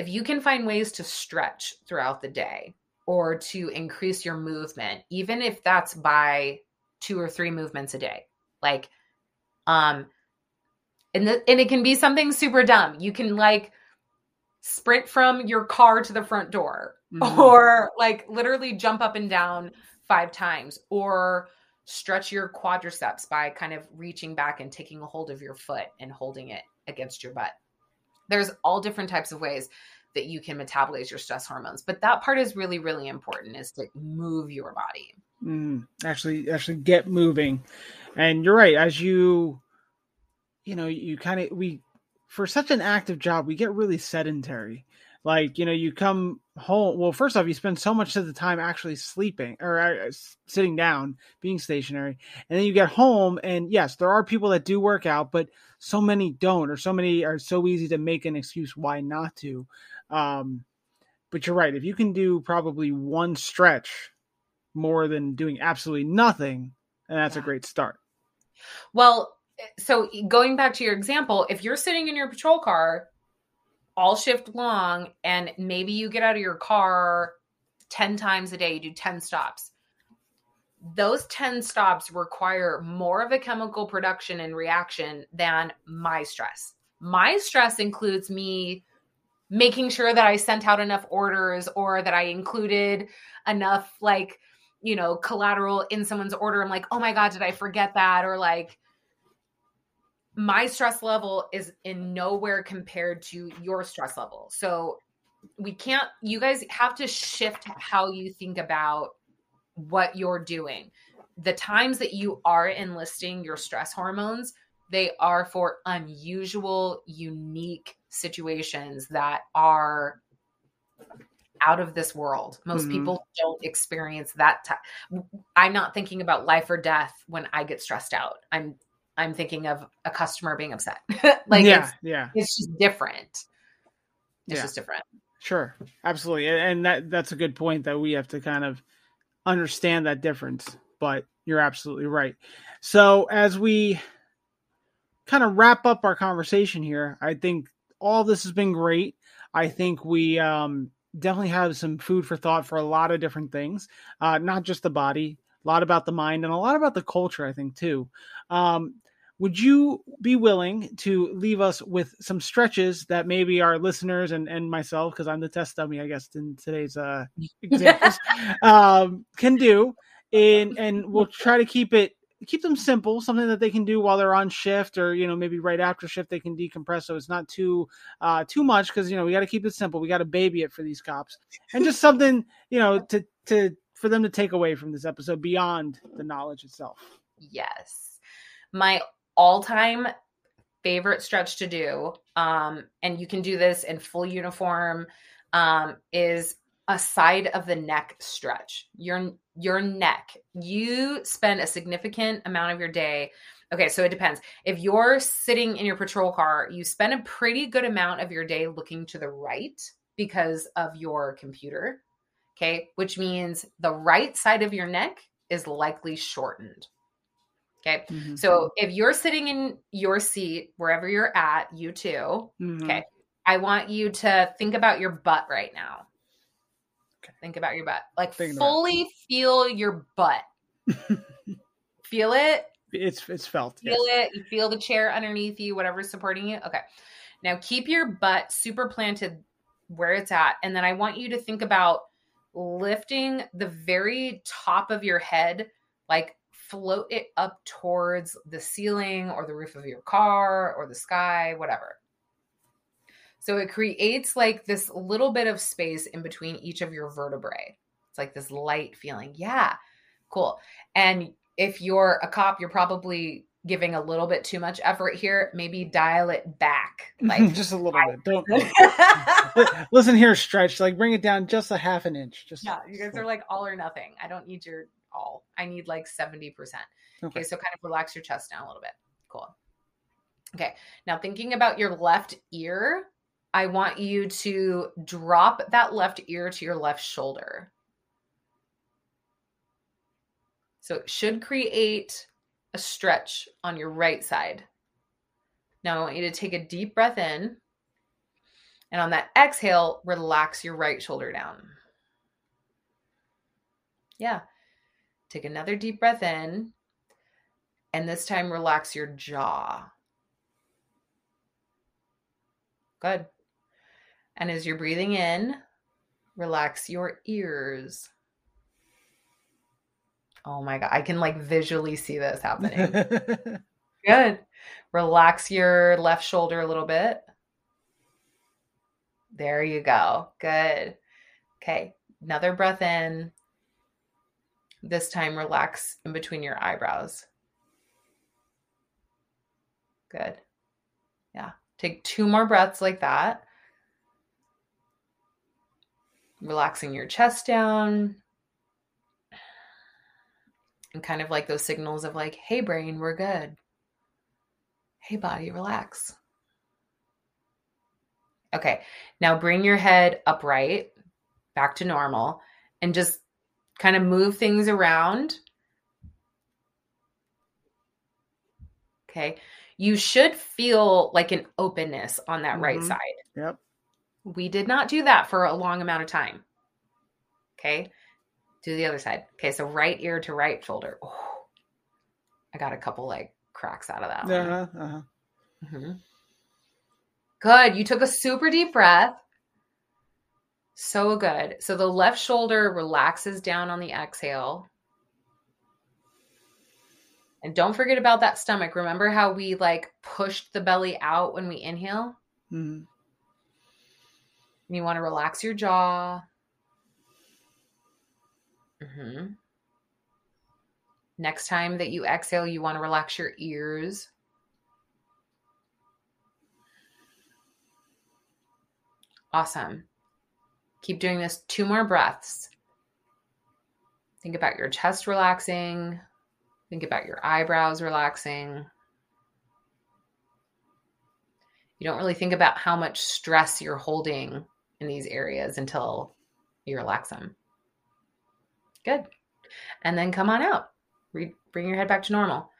if you can find ways to stretch throughout the day or to increase your movement, even if that's by two or three movements a day, like, um, and, the, and it can be something super dumb. You can like sprint from your car to the front door mm-hmm. or like literally jump up and down five times or stretch your quadriceps by kind of reaching back and taking a hold of your foot and holding it against your butt there's all different types of ways that you can metabolize your stress hormones but that part is really really important is to move your body. Mm, actually actually get moving. And you're right as you you know you kind of we for such an active job we get really sedentary like you know you come home well first off you spend so much of the time actually sleeping or uh, sitting down being stationary and then you get home and yes there are people that do work out but so many don't or so many are so easy to make an excuse why not to um but you're right if you can do probably one stretch more than doing absolutely nothing and that's yeah. a great start well eh, so going back to your example if you're sitting in your patrol car all shift long and maybe you get out of your car 10 times a day, you do 10 stops. Those 10 stops require more of a chemical production and reaction than my stress. My stress includes me making sure that I sent out enough orders or that I included enough like, you know, collateral in someone's order. I'm like, "Oh my god, did I forget that?" or like my stress level is in nowhere compared to your stress level. So we can't, you guys have to shift how you think about what you're doing. The times that you are enlisting your stress hormones, they are for unusual, unique situations that are out of this world. Most mm-hmm. people don't experience that. T- I'm not thinking about life or death when I get stressed out. I'm I'm thinking of a customer being upset. like yeah, it's, yeah, it's just different. It's yeah. just different. Sure, absolutely, and that that's a good point that we have to kind of understand that difference. But you're absolutely right. So as we kind of wrap up our conversation here, I think all this has been great. I think we um, definitely have some food for thought for a lot of different things, uh, not just the body, a lot about the mind, and a lot about the culture. I think too. Um, would you be willing to leave us with some stretches that maybe our listeners and, and myself, because I'm the test dummy, I guess, in today's uh, examples, um, can do? And and we'll try to keep it keep them simple, something that they can do while they're on shift, or you know maybe right after shift they can decompress, so it's not too uh, too much. Because you know we got to keep it simple. We got to baby it for these cops, and just something you know to to for them to take away from this episode beyond the knowledge itself. Yes, my all time favorite stretch to do, um, and you can do this in full uniform, um, is a side of the neck stretch. Your your neck. You spend a significant amount of your day. Okay, so it depends. If you're sitting in your patrol car, you spend a pretty good amount of your day looking to the right because of your computer. Okay. Which means the right side of your neck is likely shortened. Okay. Mhm. So if you're sitting in your seat, wherever you're at, you too, Mhm. okay, I want you to think about your butt right now. Okay. Think about your butt. Like Thinking fully feel your butt. feel it. It's it's felt. Feel yes. it. You feel the chair underneath you, whatever's supporting you. Okay. Now keep your butt super planted where it's at. And then I want you to think about lifting the very top of your head, like float it up towards the ceiling or the roof of your car or the sky, whatever. So it creates like this little bit of space in between each of your vertebrae. It's like this light feeling. Yeah, cool. And if you're a cop, you're probably giving a little bit too much effort here. Maybe dial it back. Like, just a little bit. Don't listen here, stretch. Like bring it down just a half an inch. Just yeah, you guys are like all or nothing. I don't need your all. I need like 70%. Okay, Okay. so kind of relax your chest down a little bit. Cool. Okay, now thinking about your left ear, I want you to drop that left ear to your left shoulder. So it should create a stretch on your right side. Now I want you to take a deep breath in. And on that exhale, relax your right shoulder down. Yeah. Take another deep breath in. And this time, relax your jaw. Good. And as you're breathing in, relax your ears. Oh my God. I can like visually see this happening. Good. Relax your left shoulder a little bit. There you go. Good. Okay. Another breath in. This time, relax in between your eyebrows. Good. Yeah. Take two more breaths like that. Relaxing your chest down. And kind of like those signals of like, hey, brain, we're good. Hey, body, relax. Okay, now bring your head upright, back to normal, and just kind of move things around. Okay, you should feel like an openness on that right Mhm. side. Yep. We did not do that for a long amount of time. Okay, do the other side. Okay, so right ear to right shoulder. Oh, I got a couple like cracks out of that one. Uh-huh, uh-huh. Mhm. Good. You took a super deep breath. So good. So the left shoulder relaxes down on the exhale. And don't forget about that stomach. Remember how we like pushed the belly out when we inhale? Mhm. You want to relax your jaw. Mhm. Next time that you exhale, you want to relax your ears. Awesome. Keep doing this two more breaths. Think about your chest relaxing. Think about your eyebrows relaxing. You don't really think about how much stress you're holding in these areas until you relax them. Good. And then come on out. Re- bring your head back to normal.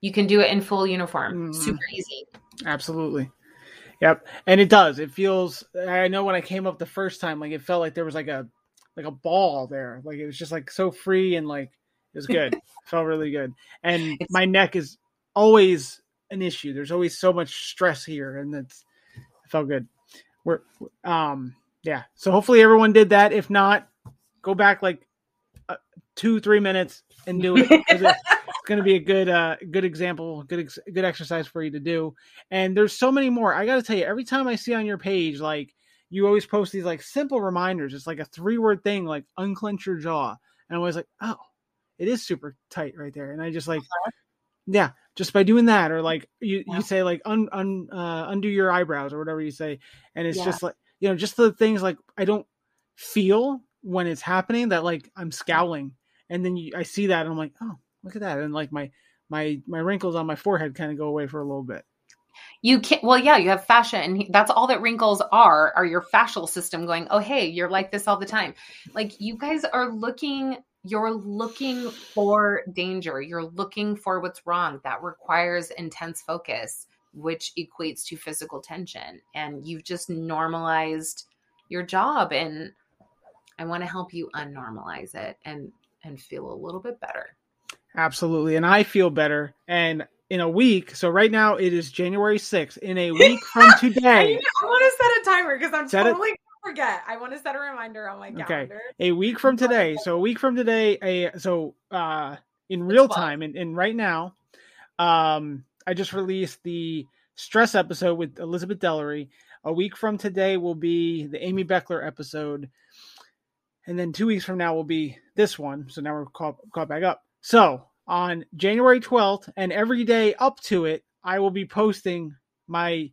You can do it in full uniform. Mhm. Super easy. Absolutely. Yep. And it does. It feels I know when I came up the first time, like it felt like there was like a like a ball there. Like it was just like so free and like it was good. felt really good. And It's- my neck is always an issue. There's always so much stress here and it's it felt good. We're um yeah. So hopefully everyone did that. If not, go back like uh, 2 3 minutes and do it. 'cause it- it's going to be a good uh good example good ex- good exercise for you to do. And there's so many more. I gotta tell you every time i see on your page like you always post these like simple reminders. It's like a three word thing like unclench your jaw. And I was like oh it is super tight right there. And i just like yeah just by doing that or like you, Yeah. you say like un, un uh, undo your eyebrows or whatever you say. And it's Yeah. just like you know just the things like i don't feel when it's happening that like i'm scowling. And then you, i see that and i'm like oh look at that and like my my my wrinkles on my forehead kind of go away for a little bit You can't. Well, yeah, you have fascia, and that's all that wrinkles are. Are your fascial system going? Oh, hey, you're like this all the time. Like you guys are looking. You're looking for danger. You're looking for what's wrong. That requires intense focus, which equates to physical tension. And you've just normalized your job, and I want to help you unnormalize it and and feel a little bit better. Absolutely. And I feel better. And in a week, so right now it is January 6th. In a week from today, I, want to set a timer because I'm totally gonna forget. I want to set a reminder on my Okay. calendar. a week from today, so a week from today, a so uh in real time and, and right now, um I just released the stress episode with Elizabeth Dellery. A week from today will be the Amy Beckler episode. And then two weeks from now will be this one. So now we're caught, caught back up. So on January 12th and every day up to it, I will be posting my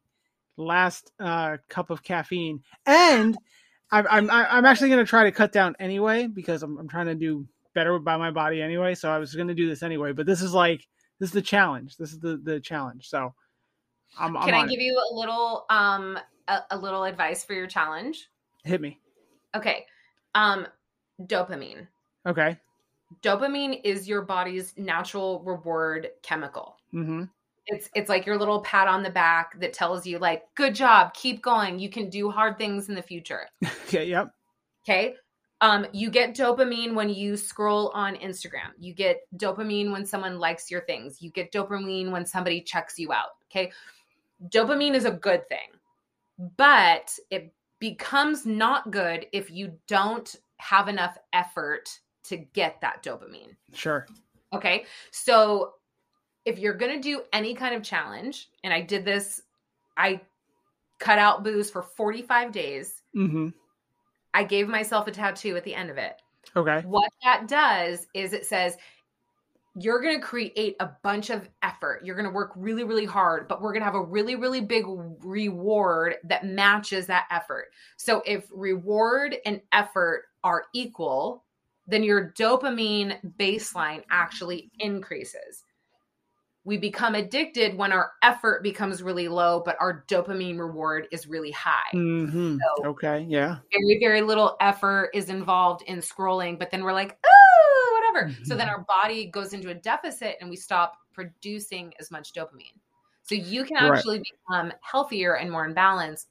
last uh, cup of caffeine. And I'm, I'm, I'm actually going to try to cut down anyway because I'm, I'm trying to do better by my body anyway. So I was going to do this anyway. But this is like, this is the challenge. This is the, the challenge. So I'm, I'm Can I give it. you a little um a, a little advice for your challenge? Hit me. Okay. Um dopamine. Okay. Dopamine is your body's natural reward chemical. Mm-hmm. It's it's like your little pat on the back that tells you like good job, keep going, you can do hard things in the future. Okay. Yep. Okay. Um, you get dopamine when you scroll on Instagram. You get dopamine when someone likes your things. You get dopamine when somebody checks you out. Okay. Dopamine is a good thing, but it becomes not good if you don't have enough effort to get that dopamine. Sure. Okay. So if you're going to do any kind of challenge, and I did this, I cut out booze for 45 days. Mm-hmm. I gave myself a tattoo at the end of it. Okay. What that does is it says you're going to create a bunch of effort. You're going to work really, really hard, but we're going to have a really, really big reward that matches that effort. So if reward and effort are equal, then your dopamine baseline actually increases. We become addicted when our effort becomes really low, but our dopamine reward is really high Mm-hmm. So- Okay. Yeah. very very little effort is involved in scrolling but then we're like oh whatever so then our body goes into a deficit and we stop producing as much dopamine so you can Right. actually become healthier and more in balance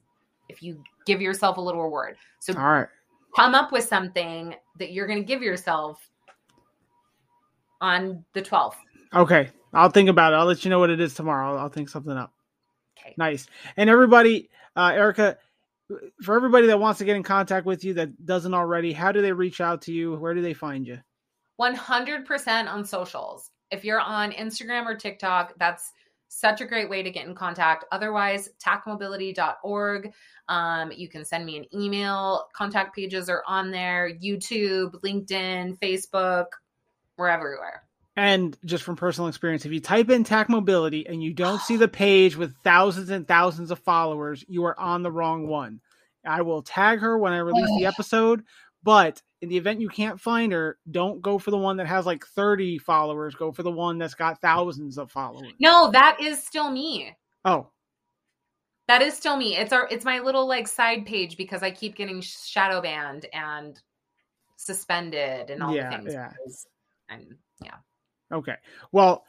if you give yourself a little reward so All right. come up with something that you're going to give yourself on the 12th Okay. I'll think about it. I'll let you know what it is tomorrow. I'll, I'll think something up. okay Nice. And everybody, uh, Erica, for everybody that wants to get in contact with you that doesn't already, how do they reach out to you? Where do they find you? 100% on socials. If you're on Instagram or TikTok, that's such a great way to get in contact. Otherwise, tacmobility.org. Um, you can send me an email. Contact pages are on there YouTube, LinkedIn, Facebook. We're everywhere. And just from personal experience, if you type in TAC Mobility and you don't see the page with thousands and thousands of followers, you are on the wrong one. I will tag her when I release the episode, but in the event you can't find her, don't go for the one that has like 30 followers. Go for the one that's got thousands of followers. No, that is still me. Oh, That is still me. It's our it's my little like side page because I keep getting shadow banned and suspended and all Yeah, the things. yeah. I'm yeah. okay. Well,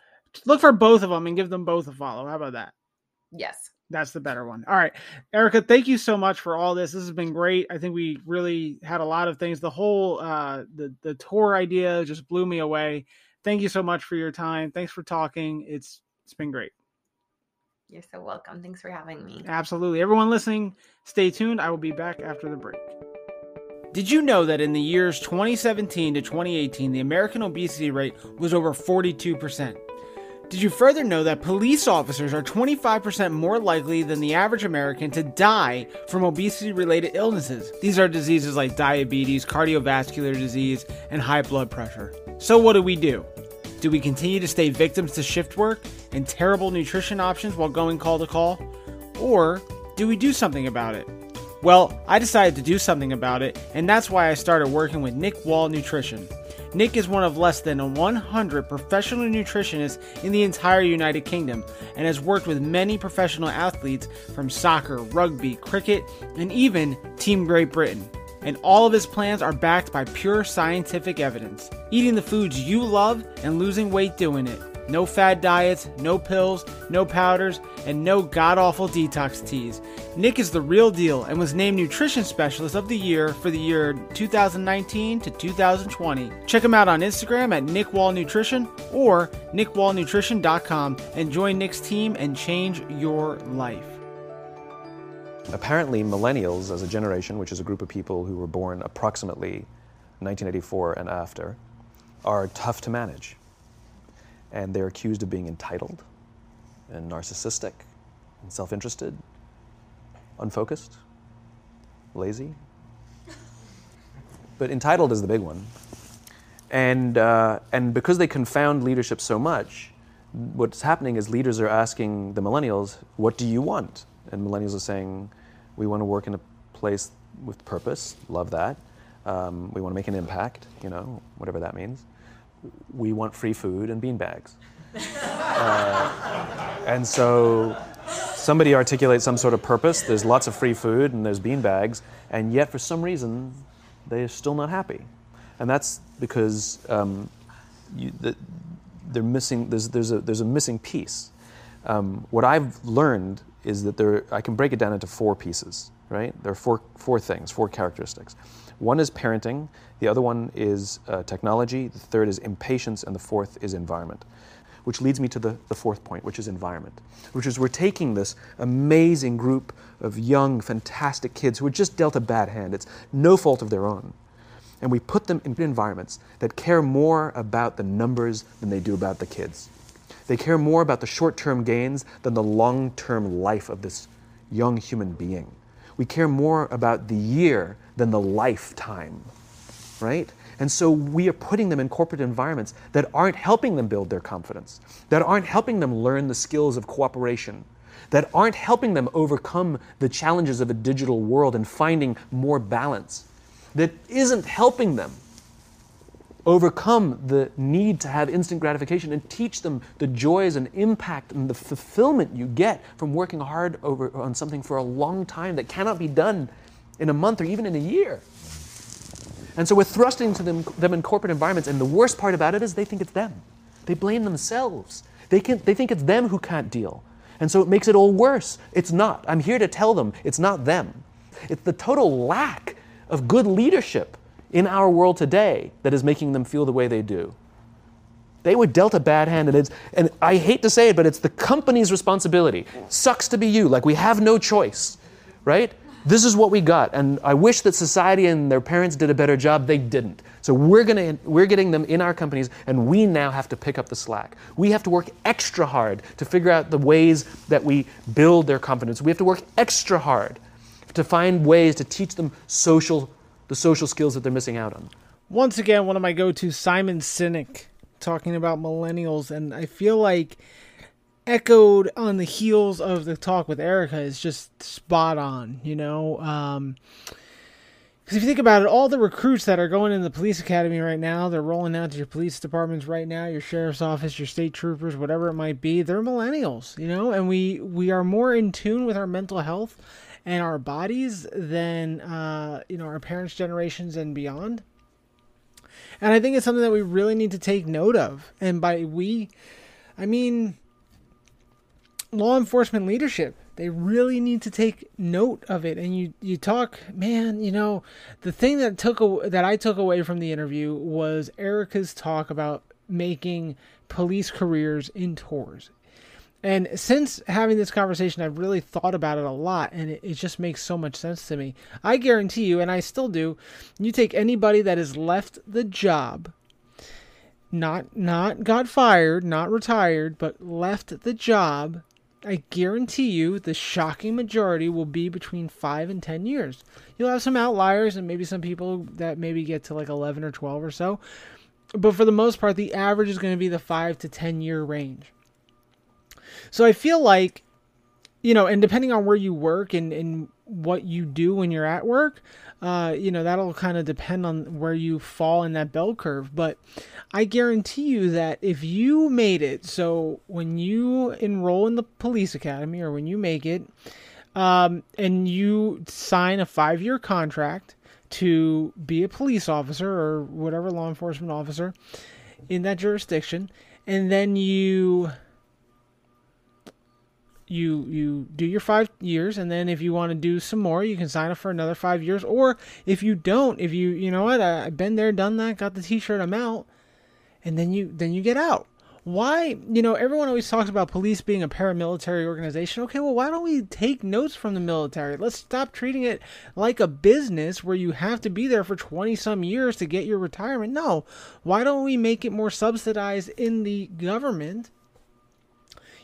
look for both of them and give them both a follow. How about that? Yes. That's the better one. All right. Erica, thank you so much for all this. This has been great. I think we really had a lot of things. The whole uh the the tour idea just blew me away. Thank you so much for your time. Thanks for talking. It's it's been great. You're so welcome. Thanks for having me. Absolutely. Everyone listening, stay tuned. I will be back after the break. Did you know that in the years 2017 to 2018, the American obesity rate was over 42%? Did you further know that police officers are 25% more likely than the average American to die from obesity related illnesses? These are diseases like diabetes, cardiovascular disease, and high blood pressure. So, what do we do? Do we continue to stay victims to shift work and terrible nutrition options while going call to call? Or do we do something about it? Well, I decided to do something about it, and that's why I started working with Nick Wall Nutrition. Nick is one of less than 100 professional nutritionists in the entire United Kingdom and has worked with many professional athletes from soccer, rugby, cricket, and even Team Great Britain. And all of his plans are backed by pure scientific evidence. Eating the foods you love and losing weight doing it. No fad diets, no pills, no powders, and no god awful detox teas. Nick is the real deal and was named Nutrition Specialist of the Year for the year 2019 to 2020. Check him out on Instagram at Nick Wall Nutrition or nickwallnutrition.com and join Nick's team and change your life. Apparently, millennials as a generation, which is a group of people who were born approximately 1984 and after, are tough to manage and they're accused of being entitled and narcissistic and self interested, unfocused, lazy. But entitled is the big one. And, uh, and because they confound leadership so much, what's happening is leaders are asking the millennials, What do you want? And millennials are saying, We want to work in a place with purpose, love that. Um, we want to make an impact, you know, whatever that means we want free food and bean bags. uh, and so somebody articulates some sort of purpose. There's lots of free food and there's bean bags, and yet for some reason they're still not happy, and that's because um, you, the, they're missing. There's, there's a there's a missing piece. Um, what I've learned is that there I can break it down into four pieces. Right? There are four four things, four characteristics. One is parenting, the other one is uh, technology, the third is impatience, and the fourth is environment. Which leads me to the, the fourth point, which is environment, which is we're taking this amazing group of young, fantastic kids who are just dealt a bad hand. It's no fault of their own. And we put them in environments that care more about the numbers than they do about the kids. They care more about the short term gains than the long term life of this young human being. We care more about the year than the lifetime, right? And so we are putting them in corporate environments that aren't helping them build their confidence, that aren't helping them learn the skills of cooperation, that aren't helping them overcome the challenges of a digital world and finding more balance, that isn't helping them overcome the need to have instant gratification and teach them the joys and impact and the fulfillment you get from working hard over on something for a long time that cannot be done in a month or even in a year. And so we're thrusting to them, them in corporate environments, and the worst part about it is they think it's them. They blame themselves. They, can, they think it's them who can't deal. And so it makes it all worse. It's not. I'm here to tell them it's not them. It's the total lack of good leadership in our world today that is making them feel the way they do. They were dealt a bad hand, and, it's, and I hate to say it, but it's the company's responsibility. Sucks to be you, like we have no choice, right? This is what we got, and I wish that society and their parents did a better job. They didn't. So we're gonna we're getting them in our companies, and we now have to pick up the slack. We have to work extra hard to figure out the ways that we build their confidence. We have to work extra hard to find ways to teach them social the social skills that they're missing out on. Once again, one of my go-to Simon Sinek talking about millennials, and I feel like echoed on the heels of the talk with Erica is just spot on, you know. Um, because if you think about it, all the recruits that are going in the police academy right now, they're rolling out to your police departments right now, your sheriff's office, your state troopers, whatever it might be. They're millennials, you know, and we we are more in tune with our mental health and our bodies than uh, you know our parents' generations and beyond. And I think it's something that we really need to take note of. And by we, I mean law enforcement leadership. They really need to take note of it. And you you talk, man. You know, the thing that took that I took away from the interview was Erica's talk about making police careers in tours. And since having this conversation, I've really thought about it a lot, and it, it, just makes so much sense to me. I guarantee you, and I still do, you take anybody that has left the job, not not got fired, not retired, but left the job, I guarantee you the shocking majority will be between five and ten years. You'll have some outliers and maybe some people that maybe get to like eleven or twelve or so. But for the most part, the average is going to be the five to ten year range. So I feel like you know, and depending on where you work and, and what you do when you're at work, uh, you know, that'll kind of depend on where you fall in that bell curve. But I guarantee you that if you made it, so when you enroll in the police academy or when you make it, um, and you sign a five year contract to be a police officer or whatever law enforcement officer in that jurisdiction, and then you you you do your five years and then if you want to do some more you can sign up for another five years. Or if you don't if you you know what I, i've been there done that got the t-shirt i'm out. And then you then you get out. Why you know everyone always talks about police being a paramilitary organization. Okay well why don't we take notes from the military? Let's stop treating it like a business where you have to be there for 20 some years to get your retirement. No. Why don't we make it more subsidized in the government?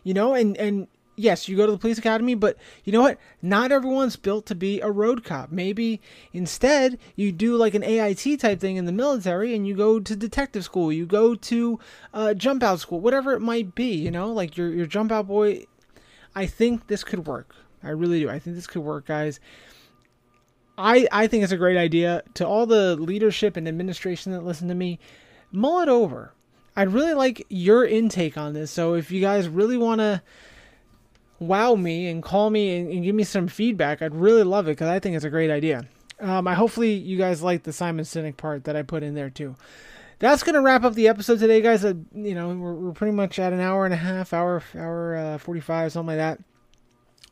You know and and yes, you go to the police academy, but you know what? Not everyone's built to be a road cop. Maybe instead you do like an AIT type thing in the military and you go to detective school, you go to uh, jump out school, whatever it might be, you know, like your, your jump out boy. I think this could work. I really do. I think this could work, guys. I, I think it's a great idea. To all the leadership and administration that listen to me, mull it over. I'd really like your intake on this. So if you guys really want to wow me and call me and, and, give me some feedback, I'd really love it because I think it's a great idea. Um, I hopefully you guys like the Simon Sinek part that I put in there too. That's gonna wrap up the episode today, guys. Uh, you know we're, we're pretty much at an hour and a half, hour hour uh, forty five, something like that.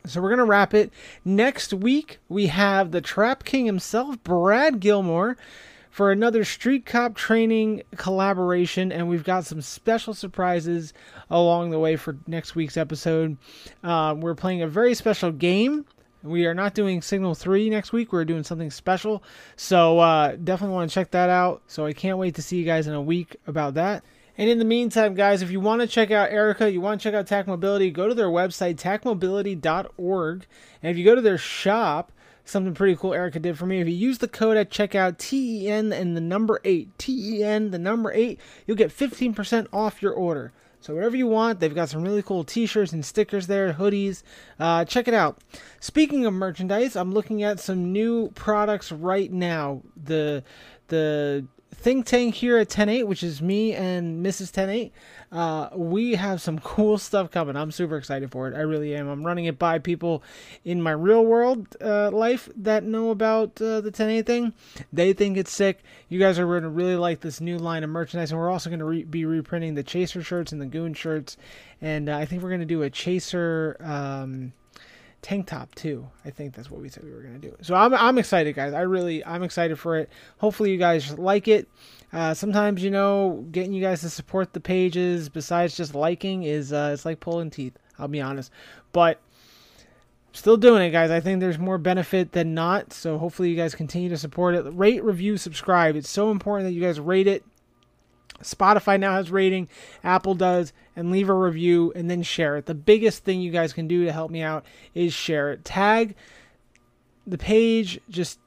So we're gonna wrap it. Next week we have the Trap King himself, Brad Gilmore for another Street Cop training collaboration, and we've got some special surprises along the way for next week's episode. Uh, we're playing a very special game. We are not doing Signal 3 next week. We're doing something special. So uh, definitely want to check that out. So I can't wait to see you guys in a week about that. And in the meantime, guys, if you want to check out Erica, you want to check out TAC Mobility, go to their website, tacmobility.org. And if you go to their shop, something pretty cool Erica did for me. If you use the code at checkout TEN and the number 8, TEN, the number 8, you'll get 15% off your order. So whatever you want, they've got some really cool t-shirts and stickers there, hoodies. Uh, check it out. Speaking of merchandise, I'm looking at some new products right now. The the think tank here at 10-8, which is me and Mrs. 10-8, uh, we have some cool stuff coming. I'm super excited for it. I really am. I'm running it by people in my real world uh, life that know about uh, the 10-8 thing. They think it's sick. You guys are going to really like this new line of merchandise, and we're also going to re- be reprinting the Chaser shirts and the Goon shirts, and uh, I think we're going to do a Chaser... Um, tank top too. I think that's what we said we were gonna do. So I'm I'm excited, guys. I really I'm excited for it. Hopefully you guys like it. Uh, sometimes you know getting you guys to support the pages besides just liking is uh, it's like pulling teeth. I'll be honest, but still doing it, guys. I think there's more benefit than not. So hopefully you guys continue to support it. Rate, review, subscribe. It's so important that you guys rate it Spotify now has rating, Apple does, and leave a review and then share it. The biggest thing you guys can do to help me out is share it. Tag the page, just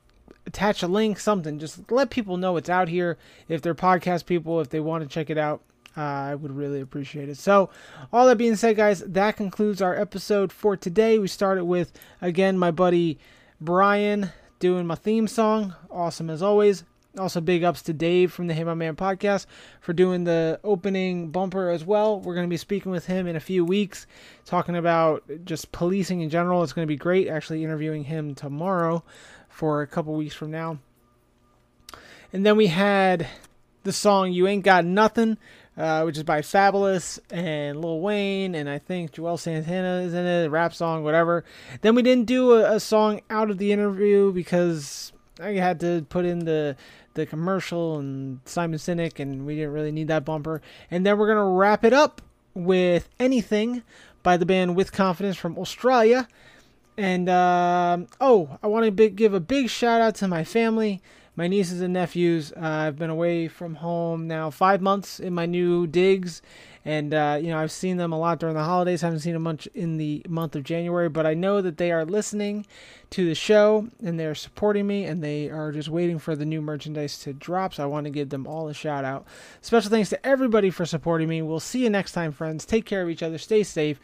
attach a link, something. Just let people know it's out here. If they're podcast people, if they want to check it out, uh, I would really appreciate it. So, all that being said, guys, that concludes our episode for today. We started with, again, my buddy Brian doing my theme song. Awesome as always. Also, big ups to Dave from the Hey My Man podcast for doing the opening bumper as well. We're going to be speaking with him in a few weeks, talking about just policing in general. It's going to be great. Actually, interviewing him tomorrow for a couple weeks from now. And then we had the song You Ain't Got Nothing, uh, which is by Fabolous and Lil Wayne, and I think Juelz Santana is in it, a rap song, whatever. Then we didn't do a, a song out of the interview because I had to put in the the commercial and Simon Sinek, and we didn't really need that bumper. And then we're gonna wrap it up with anything by the band With Confidence from Australia. And uh, oh, I want to give a big shout out to my family, my nieces and nephews. Uh, I've been away from home now five months in my new digs, and uh, you know I've seen them a lot during the holidays. I haven't seen them much in the month of January, but I know that they are listening to the show and they're supporting me, and they are just waiting for the new merchandise to drop. So I want to give them all a shout out. Special thanks to everybody for supporting me. We'll see you next time, friends. Take care of each other. Stay safe.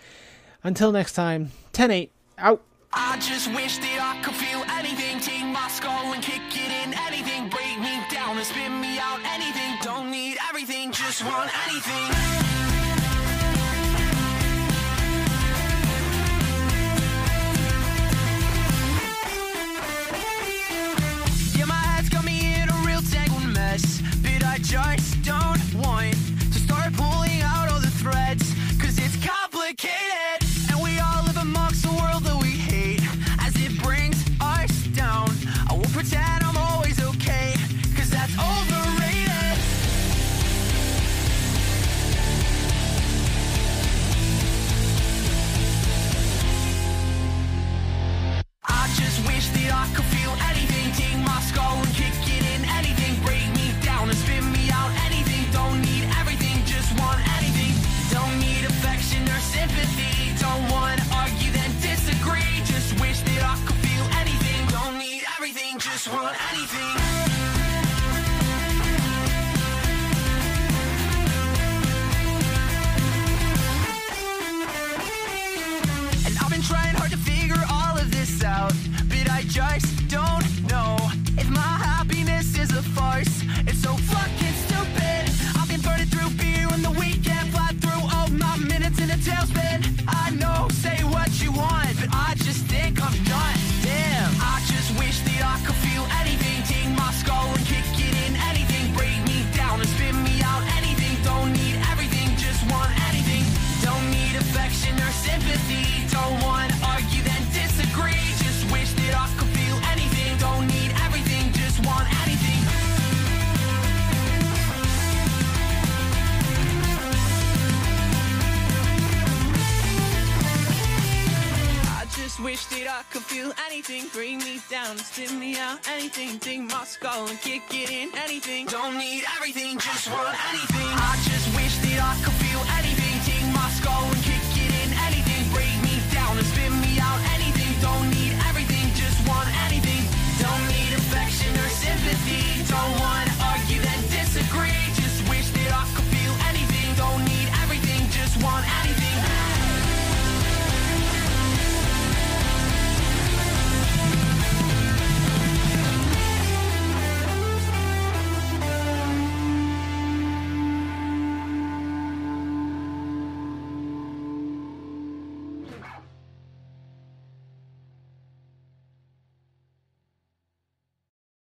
Until next time, 10 8. Out. I just wish that I could feel anything. Take my skull and kick it in anything. Break me down and spin me out anything. Don't need everything, just want anything. Yeah, my head's I could feel anything. And kick it in anything. Break me down and spin me out anything. Don't need everything, just want anything. Don't need affection or sympathy. Don't want to argue, then disagree. Just wish that I could feel anything. Don't need everything, just want anything. Just don't know if my happiness is a farce. It's so fucking wish that I could feel anything. Bring me down, spin me out, anything. Ding my skull and kick it in, anything. Don't need everything, just want anything. I just wish that I could feel anything. Ding my skull and kick it in, anything. Break me down and spin me out, anything. Don't need everything, just want anything. Don't need affection or sympathy. Don't want